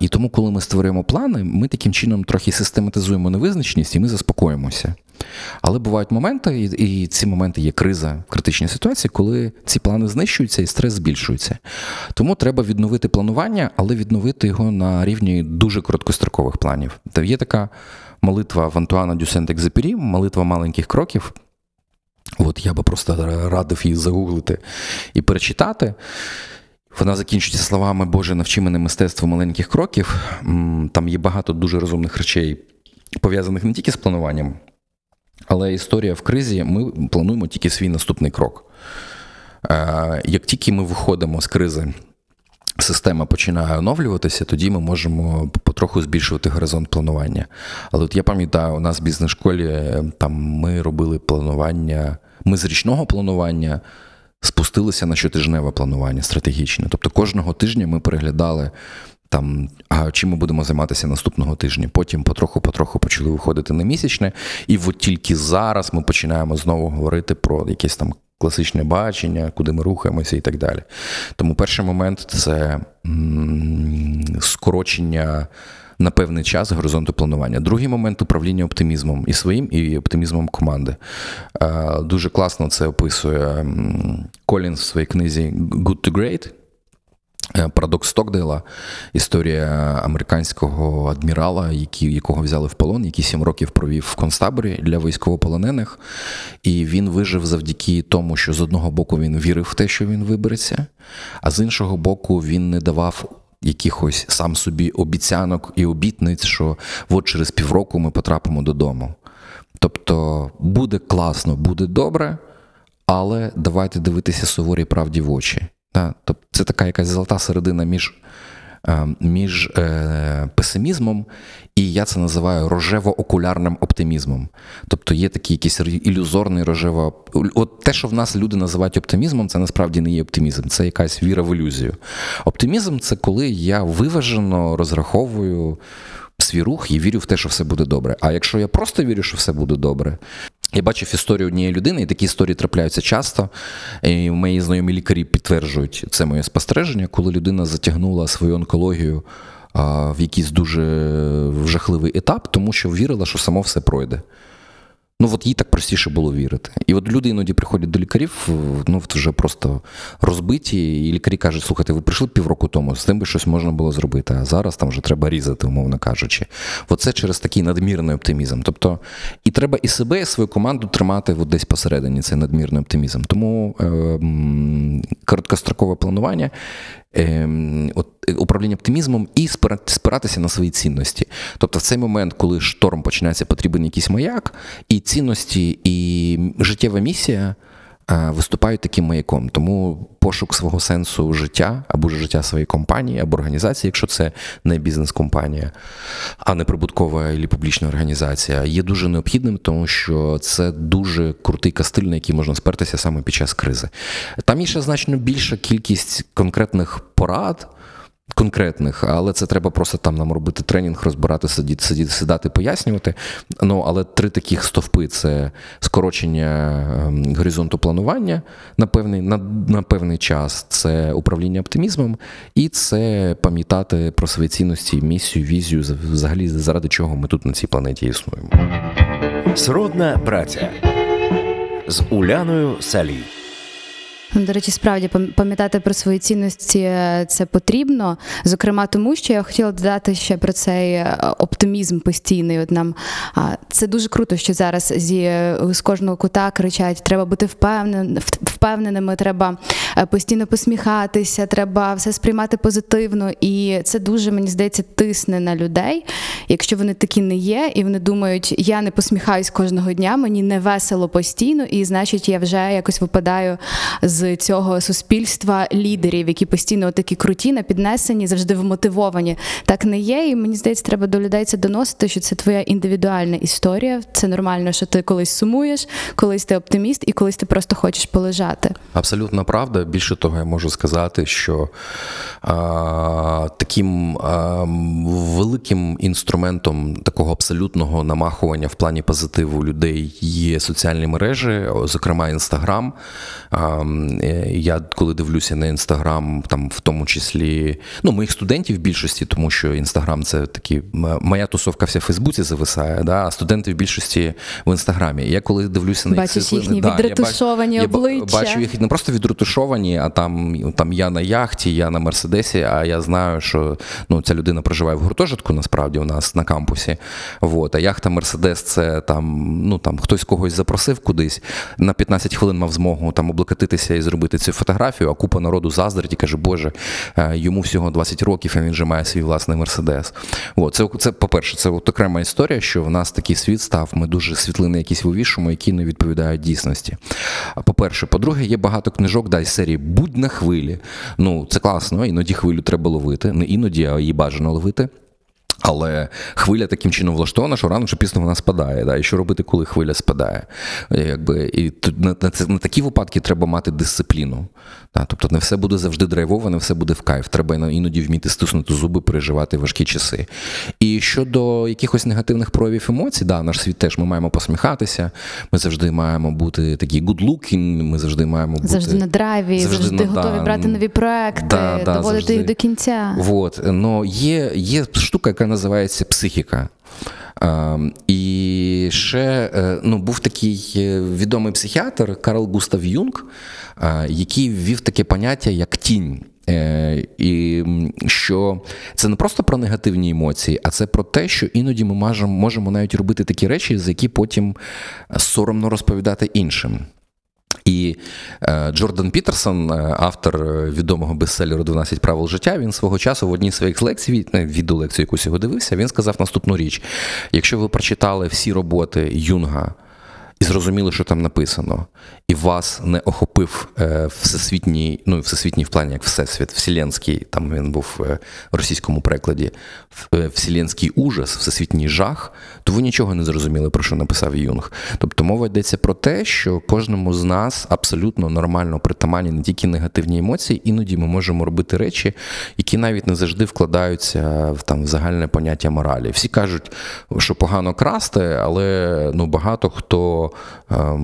І тому, коли ми створюємо плани, ми таким чином трохи систематизуємо невизначеність і ми заспокоїмося. Але бувають моменти, і, і ці моменти є криза, критичні ситуації, коли ці плани знищуються і стрес збільшується. Тому треба відновити планування, але відновити його на рівні дуже короткострокових планів. Та є така молитва в Антуана Дюсент-Екзепері, молитва маленьких кроків. От я би просто радив її загуглити і перечитати. Вона закінчується словами Боже, навчи мене мистецтву маленьких кроків. Там є багато дуже розумних речей, пов'язаних не тільки з плануванням, але історія в кризі, ми плануємо тільки свій наступний крок. Е, Як тільки ми виходимо з кризи, система починає оновлюватися, тоді ми можемо потроху збільшувати горизонт планування. Але от я пам'ятаю, у нас в бізнес-школі е, там ми робили планування, ми з річного планування спустилися на щотижневе планування стратегічне. Тобто кожного тижня ми переглядали. Там, а чим ми будемо займатися наступного тижня? Потім потроху-потроху почали виходити на місячне, і от тільки зараз ми починаємо знову говорити про якесь там класичне бачення, куди ми рухаємося і так далі. Тому перший момент це скорочення на певний час горизонту планування. Другий момент управління оптимізмом і своїм, і оптимізмом команди. Е, Дуже класно це описує Колін в своїй книзі Good to Great. Е, Парадокс Стокдейла, історія американського адмірала, який, якого взяли в полон, який сім років провів в концтаборі для військовополонених. І він вижив завдяки тому, що з одного боку він вірив в те, що він вибереться, а з іншого боку, він не давав. Якихось сам собі обіцянок і обітниць, що от через півроку ми потрапимо додому. Тобто буде класно, буде добре, але давайте дивитися суворій правді в очі. Тобто це така якась золота середина між, е, між е, песимізмом і я це називаю рожево-окулярним оптимізмом. Тобто є такий якийсь ілюзорний рожево. От те, що в нас люди називають оптимізмом, це насправді не є оптимізм, це якась віра в ілюзію. Оптимізм це коли я виважено розраховую свій рух і вірю в те, що все буде добре. А якщо я просто вірю, що все буде добре, я бачив історію однієї людини, і такі історії трапляються часто. І Мої знайомі лікарі підтверджують це моє спостереження, коли людина затягнула свою онкологію в якийсь дуже жахливий етап, тому що вірила, що само все пройде. Ну, от їй так простіше було вірити. І от люди іноді приходять до лікарів, ну вже просто розбиті, і лікарі кажуть: слухайте, ви прийшли півроку тому, з тим би щось можна було зробити, а зараз там вже треба різати, умовно кажучи. Оце через такий надмірний оптимізм. Тобто, і треба і себе, і свою команду тримати от десь посередині цей надмірний оптимізм. Тому е, короткострокове планування. От, управління оптимізмом і спиратися на свої цінності. Тобто, в цей момент, коли шторм починається, потрібен якийсь маяк, і цінності, і життєва місія виступають таким маяком. Тому пошук свого сенсу життя або життя своєї компанії або організації, якщо це не бізнес-компанія, а не прибуткова або публічна організація, є дуже необхідним, тому що це дуже крутий кастиль, на який можна спертися саме під час кризи. Там є ще значно більша кількість конкретних порад конкретних, але це треба просто там нам робити тренінг, розбирати, сидіти, сидіти, сідати, пояснювати. Ну, але три таких стовпи це скорочення ем, горизонту планування на певний, на, на певний час, це управління оптимізмом, і це пам'ятати про свої цінності, місію, візію, взагалі заради чого ми тут на цій планеті існуємо.
Сродна праця з Уляною Салій.
Ну, До речі, справді пам'ятати про свої цінності е, це потрібно. Зокрема, тому що я хотіла додати ще про цей е, оптимізм постійний. От нам це дуже круто, що зараз зі е, з кожного кута кричать: треба бути впевненими, впевненими, треба постійно посміхатися, треба все сприймати позитивно. І це дуже мені здається тисне на людей. Якщо вони такі не є, і вони думають, я не посміхаюсь кожного дня, мені не весело постійно, і значить, я вже якось випадаю з з цього суспільства лідерів, які постійно такі круті, на піднесені, завжди вмотивовані. Так не є. І мені здається, треба до людей це доносити, що це твоя індивідуальна історія. Це нормально, що ти колись сумуєш, колись ти оптиміст, і колись ти просто хочеш полежати.
Абсолютно правда. Більше того, я можу сказати, що а, таким а, великим інструментом такого абсолютного намахування в плані позитиву людей є соціальні мережі, зокрема інстаграм. Е, я коли дивлюся на інстаграм, там в тому числі ну, моїх студентів в більшості, тому що інстаграм це такі моя тусовка вся в Фейсбуці зависає, да, а студенти в більшості в інстаграмі. Я коли дивлюся на
їх Бачиш їхні да, відретушовані
я
обличчя.
Я бачу їх не просто відретушовані, а там там я на яхті, я на Мерседесі, а я знаю, що ну, ця людина проживає в гуртожитку, насправді у нас на кампусі. Вот, а яхта Мерседес це там, ну там хтось когось запросив кудись, на 15 хвилин мав змогу там облокотитися і зробити цю фотографію, а купа народу заздрить і каже, Боже, е, йому всього 20 років, і він вже має свій власний мерседес. От, це, це, по-перше, це от окрема історія, що в нас такий світ став, ми дуже світлини якісь вивішуємо, які не відповідають дійсності. По-перше, по-друге, є багато книжок, да, із серії серії будь на хвилі. Ну, це класно, іноді хвилю треба ловити. Не іноді, а її бажано ловити. Але хвиля таким чином влаштована, що рано чи пізно вона спадає. Да? І що робити, коли хвиля спадає? Якби, І на, на, на такі випадки треба мати дисципліну. Да? Тобто не все буде завжди драйвово, не все буде в кайф. Треба іноді вміти стиснути зуби, переживати важкі часи. І щодо якихось негативних проявів емоцій, да, наш світ теж ми маємо посміхатися, ми завжди маємо бути такі good looking, ми завжди маємо бути.
Завжди на драйві, завжди,
завжди на-
готові
да,
брати нові проекти,
да,
доводити
завжди.
їх до кінця.
Вот. Но є, є штука, яка називається психіка. А, і ще е, ну, був такий е, відомий психіатр Карл Густав Юнг, а, який ввів таке поняття як тінь. Е, І що це не просто про негативні емоції, а це про те, що іноді ми можемо навіть робити такі речі, за які потім соромно розповідати іншим. І е, Джордан Пітерсон, е, автор е, відомого бестселеру «12 правил життя, він свого часу в одній своїх лекцій, відео лекцію, якусь його дивився, він сказав наступну річ: якщо ви прочитали всі роботи Юнга і зрозуміли, що там написано, і вас не охопив е, всесвітній, ну всесвітній в плані як всесвіт, вселенський, там він був е, в російському перекладі, е, вселенський ужас, всесвітній жах, то ви нічого не зрозуміли, про що написав Юнг. Тобто мова йдеться про те, що кожному з нас абсолютно нормально притаманні не тільки негативні емоції, іноді ми можемо робити речі, які навіть не завжди вкладаються в там загальне поняття моралі. Всі кажуть, що погано красти, але ну багато хто ем,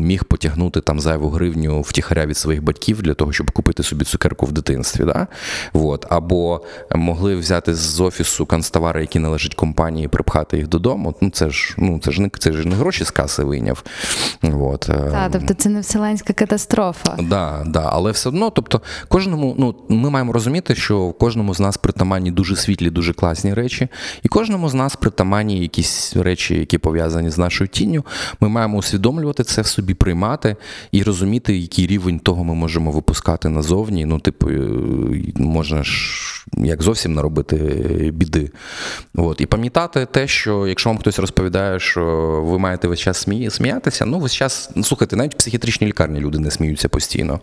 міг потягнути там зайву гривню втіхаря від своїх батьків для того, щоб купити собі цукерку в дитинстві. Да? Вот. Або могли взяти з офісу канцтовари, які належать компанії, припхати їх додому. Ну це ж ну це ж не це ж не гроші з каси вийняв. Вот.
Та, тобто це не вселенська катастрофа.
Да, да, але все одно, тобто, кожному, ну ми маємо розуміти, що в кожному з нас притаманні дуже світлі, дуже класні речі, і кожному з нас притаманні якісь речі, які пов'язані з нашою тінню. Ми маємо усвідомлювати це в собі, приймати і розуміти, який рівень того ми можемо випускати назовні. Ну, типу, е, можна ж як зовсім наробити біди. От. І пам'ятати те, що якщо вам хтось розповідає, що ви маєте весь час смі... сміятися, ну весь час, ну, слухайте, навіть в психіатричній лікарні люди не сміються постійно.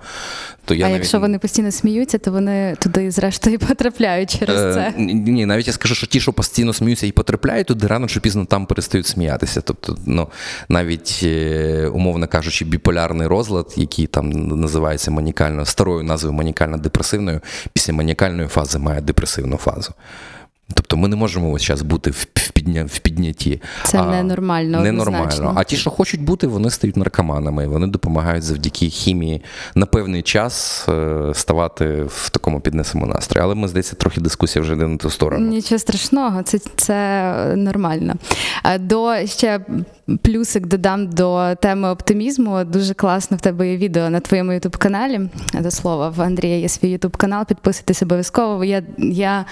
То я
а
навіть...
якщо вони постійно сміються, то вони туди зрештою потрапляють через
Е,
це.
Ні, ні, навіть я скажу, що ті, що постійно сміються і потрапляють, туди рано чи пізно там перестають сміятися. Тобто, ну навіть е, умовно кажучи, біполярний розлад, який там називається манікально старою назвою манікально-депресивною, після манікальної фази має депресивну фазу. Тобто ми не можемо ось час бути в, в, підня, в піднятті.
Це ненормально,
Ненормально. А ті, що хочуть бути, вони стають наркоманами. Вони допомагають завдяки хімії на певний час е, ставати в такому піднесеному настрої. Але ми, здається, трохи дискусія вже йде на ту сторону.
Нічого страшного, це, це нормально. До ще плюсик додам до теми оптимізму. Дуже класно в тебе є відео на твоєму ютуб каналі. До слова, в Андрія є свій ютуб канал. Підписуйтесь обов'язково. Я, я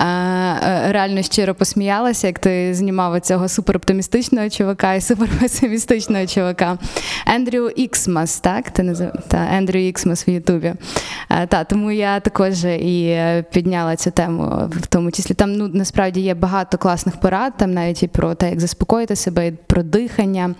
е, е, реально щиро посміялася, як ти знімав цього супероптимістичного чувака і суперпесимістичного чувака. Ендрю Іксмас, так? Ти назив... Та, Ендрю Іксмас в Ютубі. Е, Та, тому я також і е, підняла цю тему, в тому числі. Там ну насправді є багато класних порад, там навіть і про те, як заспокоїти себе, і про дихання,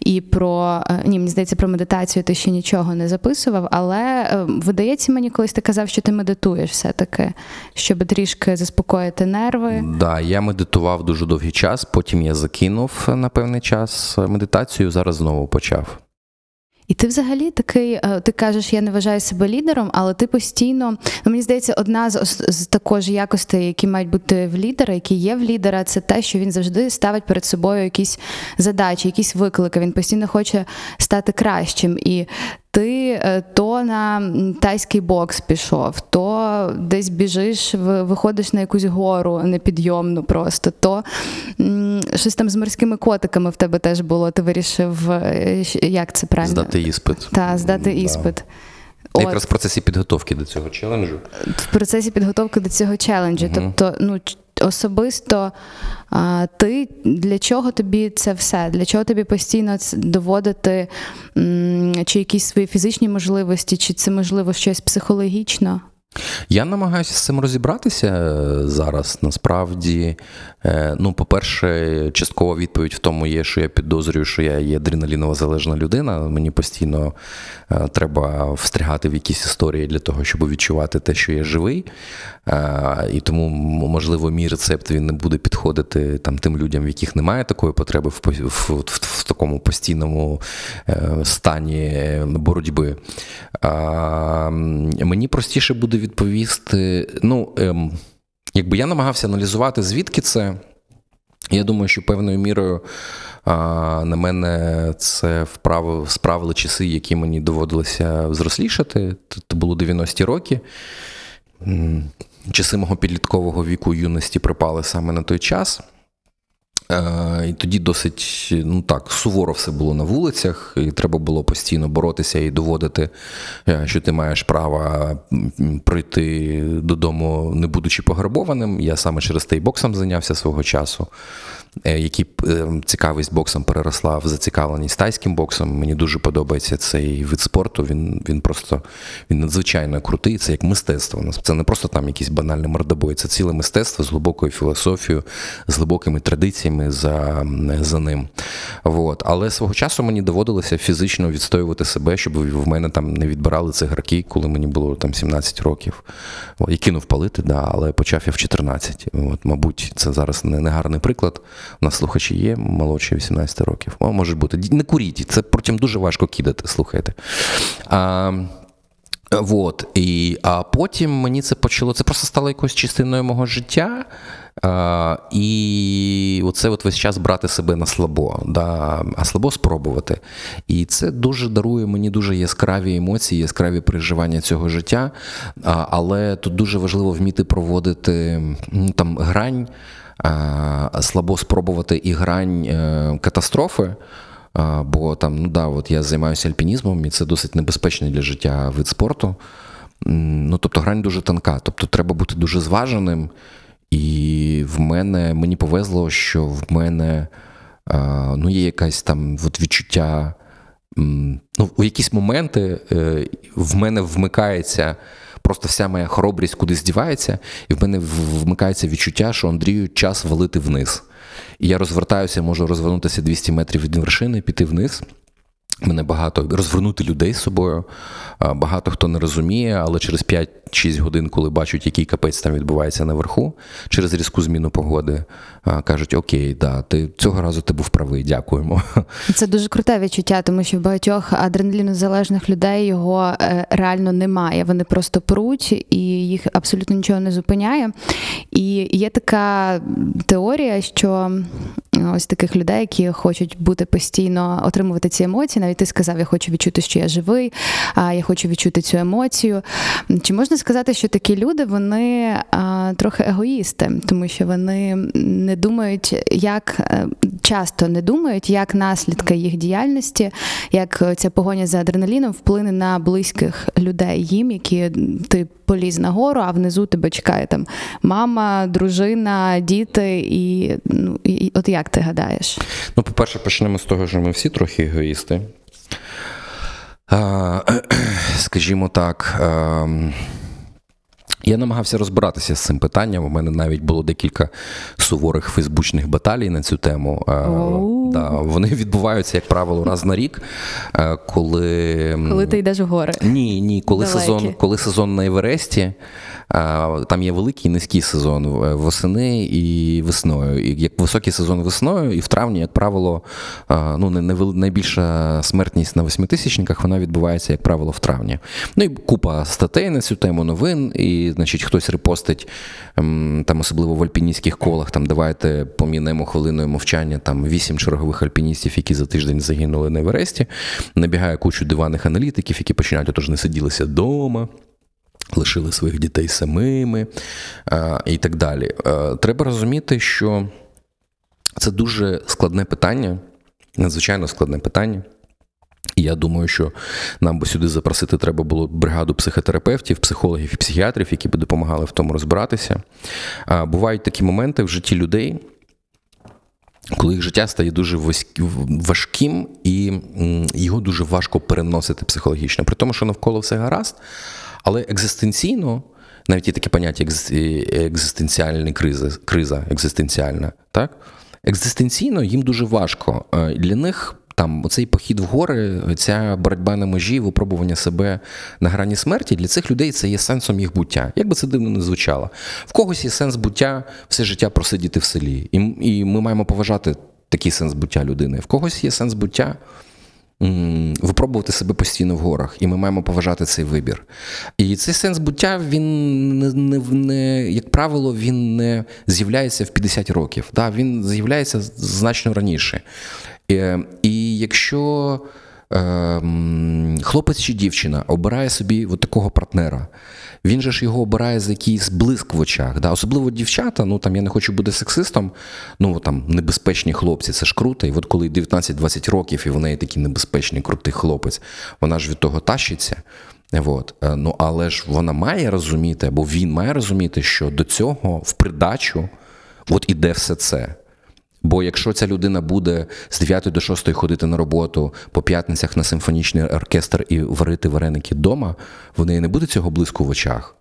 і про е, ні, мені здається, про медитацію ти ще нічого не записував, але е, видається мені, колись ти казав, що ти медитуєш все-таки, щоб трішки заспокоїти нерви.
Да, я медитував дуже довгий час, потім я закинув на певний час медитацію, зараз знову почав.
І ти взагалі такий, е, ти кажеш, я не вважаю себе лідером, але ти постійно, ну мені здається, одна з, з також якостей, які мають бути в лідера, які є в лідера, це те, що він завжди ставить перед собою якісь задачі, якісь виклики. Він постійно хоче стати кращим. І ти е, то на тайський бокс пішов, то десь біжиш, виходиш на якусь гору непідйомну просто, то щось там з морськими котиками в тебе теж було. Ти вирішив, е, як це правильно?
Здати іспит.
Так, здати іспит.
Я
От,
Якраз в процесі підготовки до цього челенджу.
в процесі підготовки до цього челенджу. Тобто, ну особисто а, ти для чого тобі це все? Для чого тобі постійно доводити м, чи якісь свої фізичні можливості, чи це можливо щось психологічно?
Я намагаюся з цим розібратися е, зараз. Насправді, ну, по-перше, часткова відповідь в тому є, що я підозрюю, що я є адреналінова залежна людина. Мені постійно е, треба встрягати в якісь історії для того, щоб відчувати те, що я живий. І тому, можливо, мій рецепт він не буде підходити там тим людям, в яких немає такої потреби в, в, в, в такому постійному стані боротьби. Мені простіше буде відповісти. Ну, ем, якби я намагався аналізувати, звідки це. Я думаю, що певною мірою а, на мене це вправи, справили часи, які мені доводилося взрослішати. Це було 90-ті роки. Часи мого підліткового віку юності припали саме на той час. Е, і тоді досить ну так, суворо все було на вулицях, і треба було постійно боротися і доводити, е, що ти маєш право прийти додому, не будучи пограбованим. Я саме через той боксом зайнявся свого часу. Е, які е, цікавість боксом переросла в зацікавленість тайським боксом. Мені дуже подобається цей вид спорту. Він він просто він надзвичайно крутий. Це як мистецтво. Це не просто там якісь банальні мордобої, це ціле мистецтво з глибокою філософією, з глибокими традиціями за за ним. От. Але свого часу мені доводилося фізично відстоювати себе, щоб в мене там не відбирали цигарки, коли мені було там 17 років. Я кинув палити, да, але почав я в 14. От, Мабуть, це зараз не, не гарний приклад. У нас слухачі є молодші 18 років. О, може бути. Не куріть, це потім дуже важко кидати, слухайте. А, Вот. І, А потім мені це почало. Це просто стало якоюсь частиною мого життя. А, І оце от весь час брати себе на слабо, да, а слабо спробувати. І це дуже дарує мені дуже яскраві емоції, яскраві переживання цього життя. А, Але тут дуже важливо вміти проводити ну, там грань слабо спробувати і грань е, катастрофи. Бо там, ну да, от я займаюся альпінізмом, і це досить небезпечний для життя вид спорту. Ну, Тобто грань дуже тонка. Тобто треба бути дуже зваженим. І в мене мені повезло, що в мене ну, є якась там от відчуття. Ну, У якісь моменти е, в мене вмикається просто вся моя хоробрість кудись дівається, і в мене вмикається відчуття, що Андрію час валити вниз. І я розвертаюся, можу розвернутися 200 метрів від вершини, піти вниз. Мене багато розвернути людей з собою. Багато хто не розуміє, але через 5-6 годин, коли бачать, який капець там відбувається наверху, через різку зміну погоди, кажуть: Окей, да, ти цього разу ти був правий, дякуємо.
Це дуже круте відчуття, тому що в багатьох адреналінозалежних людей його е, реально немає. Вони просто пруть і їх абсолютно нічого не зупиняє. І є така теорія, що ось таких людей, які хочуть бути постійно отримувати ці емоції. Навіть ти сказав, я хочу відчути, що я живий, а я хочу відчути цю емоцію. Чи можна сказати, що такі люди вони трохи егоїсти, тому що вони не думають, як е, часто не думають, як наслідки їх діяльності, як ця погоня за адреналіном вплине на близьких людей їм, які ти поліз нагору, а внизу тебе чекає там мама, дружина, діти, і ну і от як ти гадаєш?
Ну, по-перше, почнемо з того, що ми всі трохи егоїсти. Скажімо так. Я намагався розбиратися з цим питанням. У мене навіть було декілька суворих фейсбучних баталій на цю тему.
Oh.
Да, Вони відбуваються, як правило, раз на рік. Коли
Коли ти йдеш в гори.
Ні, ні, коли сезон, коли сезон на Евересті. Там є великий і низький сезон восени і весною. І Як високий сезон весною, і в травні, як правило, ну найбільша смертність на восьмитисячниках, вона відбувається, як правило, в травні. Ну і купа статей на цю тему новин, і, значить, хтось репостить ем, там, особливо в альпіністських колах. Там давайте помінемо хвилиною мовчання. Там вісім чергових альпіністів, які за тиждень загинули на Евересті. Набігає кучу диваних аналітиків, які починають отож не сиділися вдома лишили своїх дітей самими і так далі. Треба розуміти, що це дуже складне питання, надзвичайно складне питання. І я думаю, що нам би сюди запросити треба було бригаду психотерапевтів, психологів і психіатрів, які би допомагали в тому розбиратися. Бувають такі моменти в житті людей, коли їх життя стає дуже важким і його дуже важко переносити психологічно. При тому, що навколо все гаразд, але екзистенційно навіть є таке поняття екзистенціальна криза, криза екзистенціальна. Так? Екзистенційно їм дуже важко. Е, для них там оцей похід в гори, ця боротьба на межі, випробування себе на грані смерті для цих людей це є сенсом їх буття. Як би це дивно не звучало. В когось є сенс буття все життя просидіти в селі. І, І ми маємо поважати такий сенс буття людини. В когось є сенс буття. Випробувати себе постійно в горах, і ми маємо поважати цей вибір. І цей сенс буття, він не, не, не як правило, він не з'являється в 50 років. Да? Він з'являється значно раніше. І, і якщо е, хлопець чи дівчина обирає собі от такого партнера, він же ж його обирає за якийсь блиск в очах. Да? Особливо дівчата, ну там я не хочу бути сексистом, ну там небезпечні хлопці, це ж круто. І от коли 19-20 років, і в неї такий небезпечний, крутий хлопець, вона ж від того тащиться. От. Е, ну, Але ж вона має розуміти, або він має розуміти, що до цього в придачу от іде все це. Бо якщо ця людина буде з 9 до 6 ходити на роботу по п'ятницях на симфонічний оркестр і варити вареники вдома, в неї не буде цього близько в очах.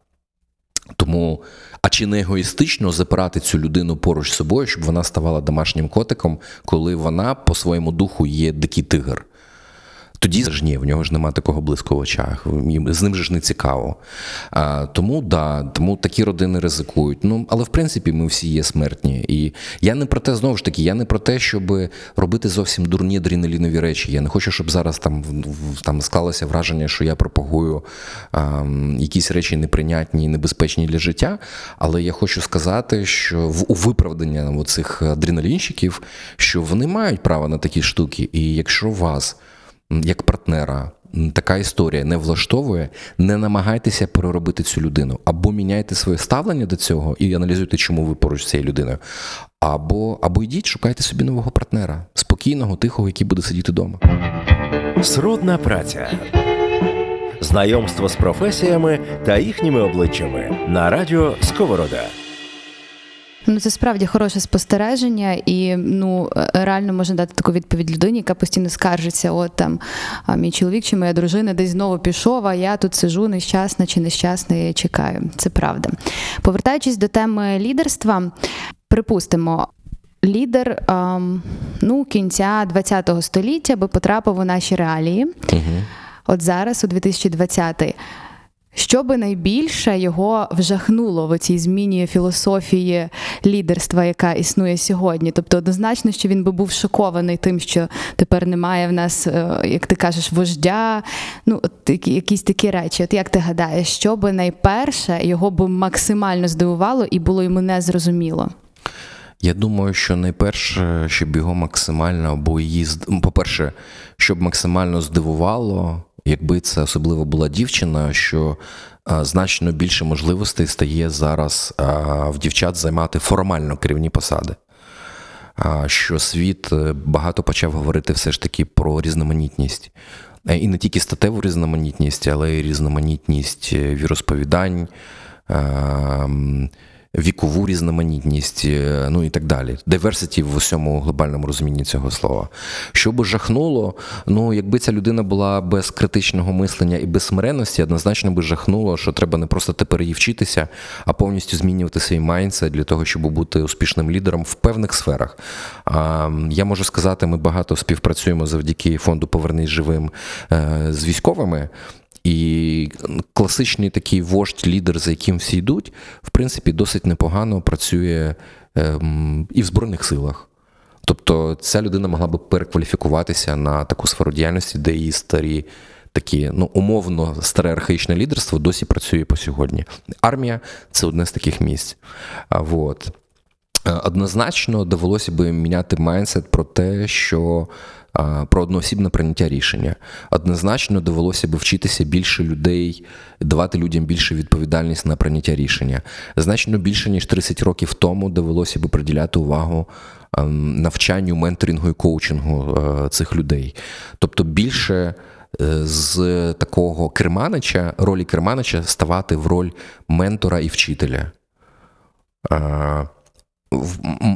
Тому, а чи не егоїстично запирати цю людину поруч з собою, щоб вона ставала домашнім котиком, коли вона по своєму духу є дикий тигр? Тоді ж ні, в нього ж немає такого блиску в очах. З ним же ж не цікаво. А, Тому да, тому такі родини ризикують. Ну, але в принципі ми всі є смертні. І я не про те, знову ж таки, я не про те, щоб робити зовсім дурні адреналінові речі. Я не хочу, щоб зараз там там склалося враження, що я пропагую а, якісь речі неприйнятні і небезпечні для життя. Але я хочу сказати, що в у виправдання цих адреналінщиків, що вони мають право на такі штуки, і якщо вас як партнера така історія не влаштовує, не намагайтеся переробити цю людину. Або міняйте своє ставлення до цього і аналізуйте, чому ви поруч з цією людиною. Або або йдіть, шукайте собі нового партнера, спокійного, тихого, який буде сидіти вдома.
Сродна праця. Знайомство з професіями та їхніми обличчями на радіо Сковорода.
Ну це справді хороше спостереження, і ну е, реально можна дати таку відповідь людині, яка постійно скаржиться. От там а мій чоловік чи моя дружина десь знову пішов. А я тут сижу нещасна чи нещасна і чекаю. Це правда. Повертаючись до теми лідерства, припустимо. Лідер ем, ну, кінця ХХ століття би потрапив у наші реалії. Угу. От зараз, у 2020-й. Що би найбільше його вжахнуло в цій зміні філософії лідерства, яка існує сьогодні? Тобто, однозначно, що він би був шокований тим, що тепер немає в нас, е, як ти кажеш, вождя, ну от якісь такі речі. От як ти гадаєш, що би найперше його би максимально здивувало і було йому незрозуміло?
Я думаю, що найперше, щоб його максимально або її по-перше, щоб максимально здивувало якби це особливо була дівчина, що значно більше можливостей стає зараз в дівчат займати формально керівні посади. Що світ е, багато почав говорити все ж таки про різноманітність. Е, і не тільки статеву різноманітність, але й різноманітність е, віросповідань, вікову різноманітність, е, ну і так далі. Diversity в усьому глобальному розумінні цього слова. Що би жахнуло, ну якби ця людина була без критичного мислення і без смиренності, однозначно би жахнуло, що треба не просто тепер її вчитися, а повністю змінювати свій майндсет для того, щоб бути успішним лідером в певних сферах. А, Я можу сказати, ми багато співпрацюємо завдяки фонду Повернись живим е, з військовими. І класичний такий вождь, лідер, за яким всі йдуть, в принципі, досить непогано працює ем, і в Збройних силах. Тобто ця людина могла би перекваліфікуватися на таку сферу діяльності, де її старі такі, ну, умовно, старе архаїчне лідерство досі працює по сьогодні. Армія це одне з таких місць. Вот. Е, однозначно довелося би міняти майндсет про те, що про одноосібне прийняття рішення. Однозначно довелося би вчитися більше людей, давати людям більше відповідальність на прийняття рішення. Значно більше ніж 30 років тому довелося би приділяти увагу ем, навчанню, менторингу і коучингу е, цих людей. Тобто більше. Е, з такого керманича, ролі керманича ставати в роль ментора і вчителя.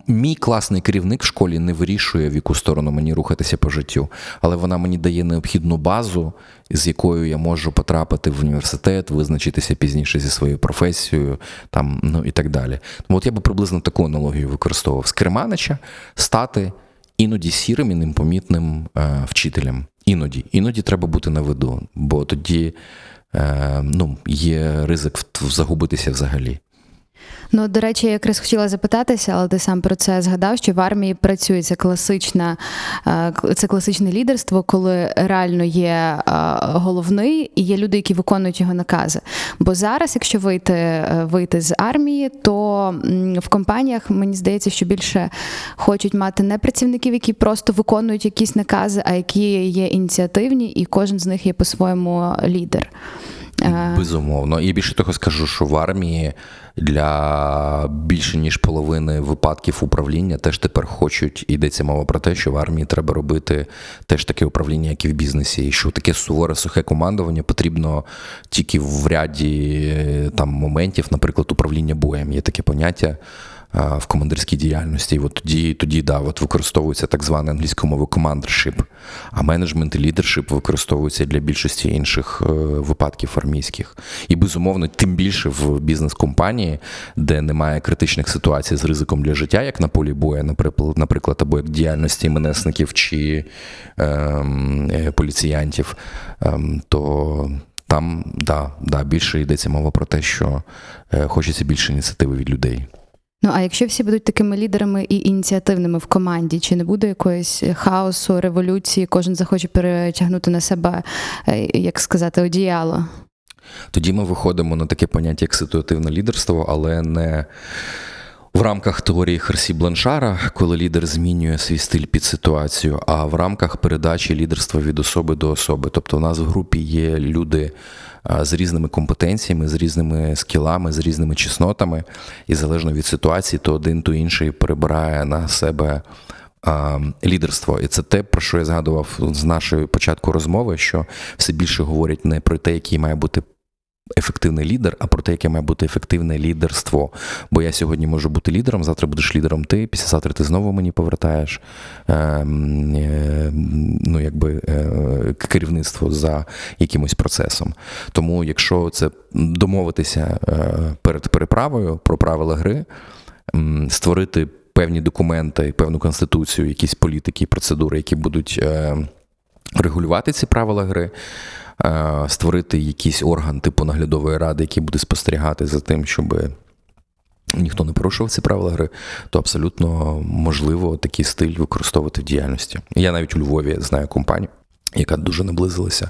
Мій класний керівник в школі не вирішує, в яку сторону мені рухатися по життю, але вона мені дає необхідну базу, з якою я можу потрапити в університет, визначитися пізніше зі своєю професією, там, ну і так далі. Тому от я би приблизно таку аналогію використовував з керманича стати іноді сірим і непомітним е, вчителем. Іноді, іноді треба бути на виду, бо тоді е, ну, є ризик загубитися взагалі.
Ну, до речі, я якраз хотіла запитатися, але ти сам про це згадав, що в армії працює це класична, е, це класичне лідерство, коли реально є е, головний і є люди, які виконують його накази. Бо зараз, якщо вийти, е, вийти з армії, то в компаніях мені здається, що більше хочуть мати не працівників, які просто виконують якісь накази, а які є ініціативні, і кожен з них є по-своєму лідер. Е,
Безумовно. І більше того скажу, що в армії для більше ніж половини випадків управління теж тепер хочуть, йдеться мова про те, що в армії треба робити теж таке управління, як і в бізнесі, і що таке суворе сухе командування потрібно тільки в ряді е, там моментів, наприклад, управління боєм. Є таке поняття. В командирській діяльності, і от тоді, тоді да, от використовується так зване англійською мовою командершип, а менеджмент і лідершип використовуються для більшості інших е, випадків армійських. І безумовно, тим більше в бізнес-компанії, де немає критичних ситуацій з ризиком для життя, як на полі бою, наприклад, наприклад або як діяльності менесників чи ем, е, поліціянтів, ем, то там да, да, більше йдеться мова про те, що е, хочеться більше ініціативи від людей.
Ну а якщо всі будуть такими лідерами і ініціативними в команді, чи не буде якоїсь хаосу, революції, кожен захоче перетягнути на себе, е, як сказати, одіяло?
Тоді ми виходимо на таке поняття, як ситуативне лідерство, але не в рамках теорії Херсі Бланшара, коли лідер змінює свій стиль під ситуацію, а в рамках передачі лідерства від особи до особи. Тобто, у нас в групі є люди з різними компетенціями, з різними скілами, з різними чеснотами, і залежно від ситуації, то один, то інший перебирає на себе лідерство. І це те, про що я згадував з нашої початку розмови, що все більше говорять не про те, який має бути ефективний лідер, а про те, яке має бути ефективне лідерство. Бо я сьогодні можу бути лідером, завтра будеш лідером ти, післязавтра ти знову мені повертаєш е, е, ну, якби, е, керівництво за якимось процесом. Тому, якщо це домовитися е, перед переправою про правила гри, створити певні документи, певну конституцію, якісь політики, процедури, які будуть. Е, Регулювати ці правила гри, створити якийсь орган типу наглядової ради, який буде спостерігати за тим, щоб ніхто не порушував ці правила гри, то абсолютно можливо такий стиль використовувати в діяльності. Я навіть у Львові знаю компанію, яка дуже наблизилася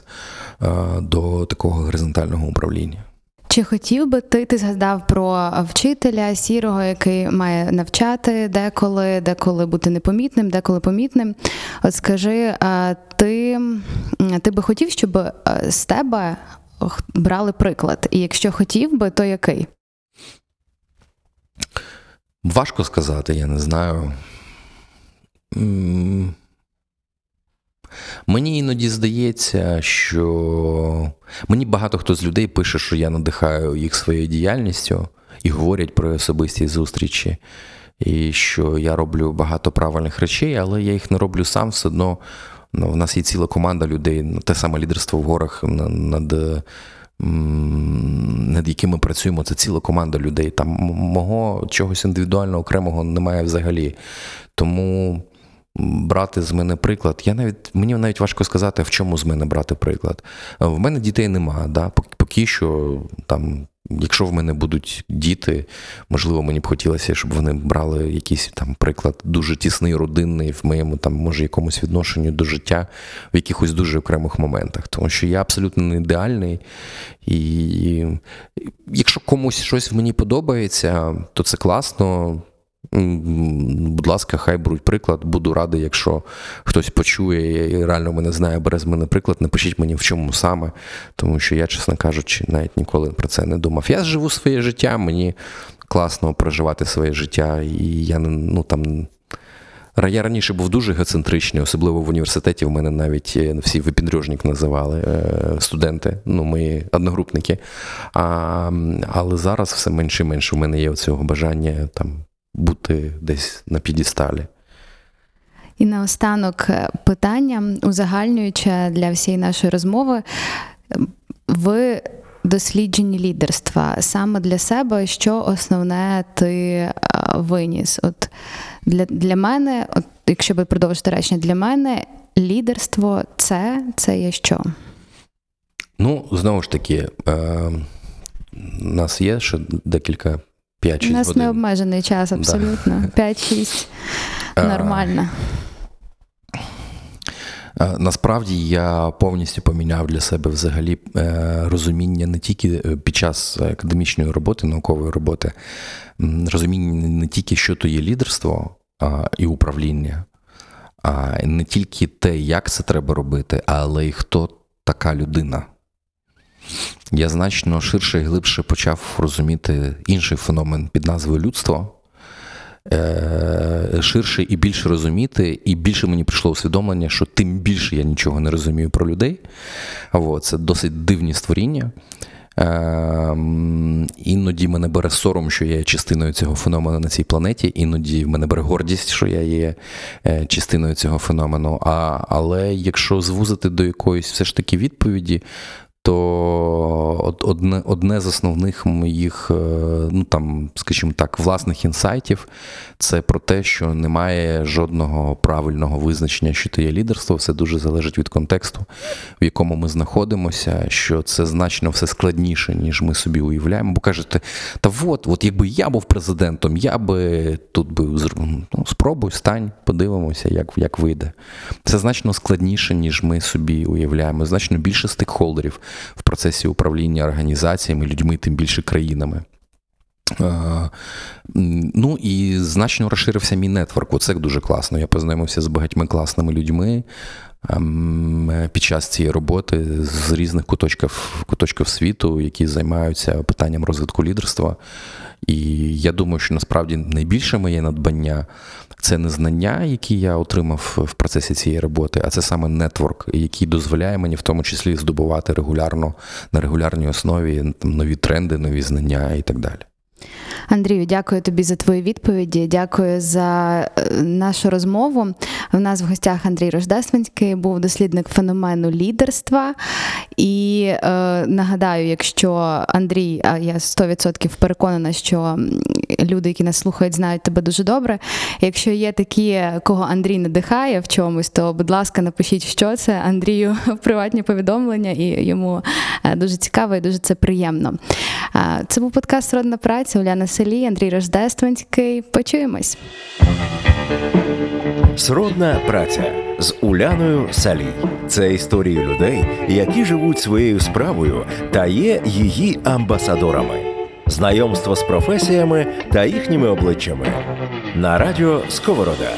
е, до такого горизонтального управління.
Чи хотів би ти, ти згадав про вчителя сірого, який має навчати деколи, деколи бути непомітним, деколи помітним? От скажи, ти, ти би хотів, щоб е, з тебе брали приклад? І якщо хотів би, то який?
Важко сказати, я не знаю. Мені іноді здається, що мені багато хто з людей пише, що я надихаю їх своєю діяльністю і говорять про особисті зустрічі, і що я роблю багато правильних речей, але я їх не роблю сам все одно. Ну, в нас є ціла команда людей, ну, те саме лідерство в горах на- над, над якими працюємо. Це ціла команда людей. Там мого чогось індивідуального окремого немає взагалі. Тому брати з мене приклад. Я навіть мені навіть важко сказати, в чому з мене брати приклад. Е, В мене дітей нема, да? Поки що там. Якщо в мене будуть діти, можливо, мені б хотілося, щоб вони брали якийсь там приклад дуже тісний, родинний в моєму там, може, якомусь відношенню до життя в якихось дуже окремих моментах. Тому що я абсолютно не ідеальний. І якщо комусь щось мені подобається, то це класно. Будь ласка, хай беруть приклад. Буду радий, якщо хтось почує і реально мене знає, бере з мене приклад, напишіть мені в чому саме, тому що я, чесно кажучи, навіть ніколи про це не думав. Я живу своє життя, мені класно проживати своє життя, і я ну там. Я раніше був дуже егоцентричний, особливо в університеті. В мене навіть е, всі випіндрюжник називали е, студенти, ну, мої одногрупники. А, але зараз все менше і менше у мене є цього бажання там бути десь на підісталі.
І наостанок е, питання, узагальнююче для всієї нашої розмови. В дослідженні лідерства саме для себе, що основне ти е, виніс? От для, для мене, от якщо би продовжити речення, для мене лідерство це, це є що?
Ну, знову ж таки, е, у нас є ще декілька 5-6
У нас
годин.
не обмежений час абсолютно. 5-6
Е,
нормально.
Насправді я повністю поміняв для себе взагалі е, розуміння не тільки е, під час академічної роботи, наукової роботи, розуміння не тільки, що то є лідерство і управління, а не тільки те, як це треба робити, але й хто така людина. Я значно ширше і глибше почав розуміти інший феномен під назвою людство. Е, ширше і більше розуміти, і більше мені прийшло усвідомлення, що тим більше я нічого не розумію про людей. Це досить дивні створіння. Е, іноді мене бере сором, що я є частиною цього феномену на цій планеті, іноді мене бере гордість, що я є е, частиною цього феномену. А, Але якщо звузити до якоїсь все ж таки відповіді, то одне одне з основних моїх, е, ну там, скажімо так, власних інсайтів це про те, що немає жодного правильного визначення, що то є лідерство. Все дуже залежить від контексту, в якому ми знаходимося, що це значно все складніше, ніж ми собі уявляємо. Бо кажете, та от, от якби я був президентом, я би тут би ну, спробуй, стань, подивимося, як, як вийде. Це значно складніше, ніж ми собі уявляємо. Значно більше стейкхолдерів в процесі управління організаціями, людьми, тим більше країнами. Ну і значно розширився мій нетворк. Оце дуже класно. Я познайомився з багатьма класними людьми під час цієї роботи з різних куточків, куточків світу, які займаються питанням розвитку лідерства. І я думаю, що насправді найбільше моє надбання це не знання, які я отримав в процесі цієї роботи, а це саме нетворк, який дозволяє мені в тому числі здобувати регулярно на регулярній основі нові тренди, нові знання і так далі.
Андрію, дякую тобі за твої відповіді. Дякую за нашу розмову. У нас в гостях Андрій Рождественський був дослідник феномену лідерства. І е, нагадаю, якщо Андрій, а я 100% переконана, що люди, які нас слухають, знають тебе дуже добре. Якщо є такі, кого Андрій надихає в чомусь, то будь ласка, напишіть, що це Андрію в приватні повідомлення, і йому дуже цікаво і дуже це приємно. Це був подкаст Родна праця Уляна Селі, Андрій Рождественський. Почуємось.
Сродна праця з Уляною Салій. Це історії людей, які живуть своєю справою та є її амбасадорами. Знайомство з професіями та їхніми обличчями на радіо Сковорода.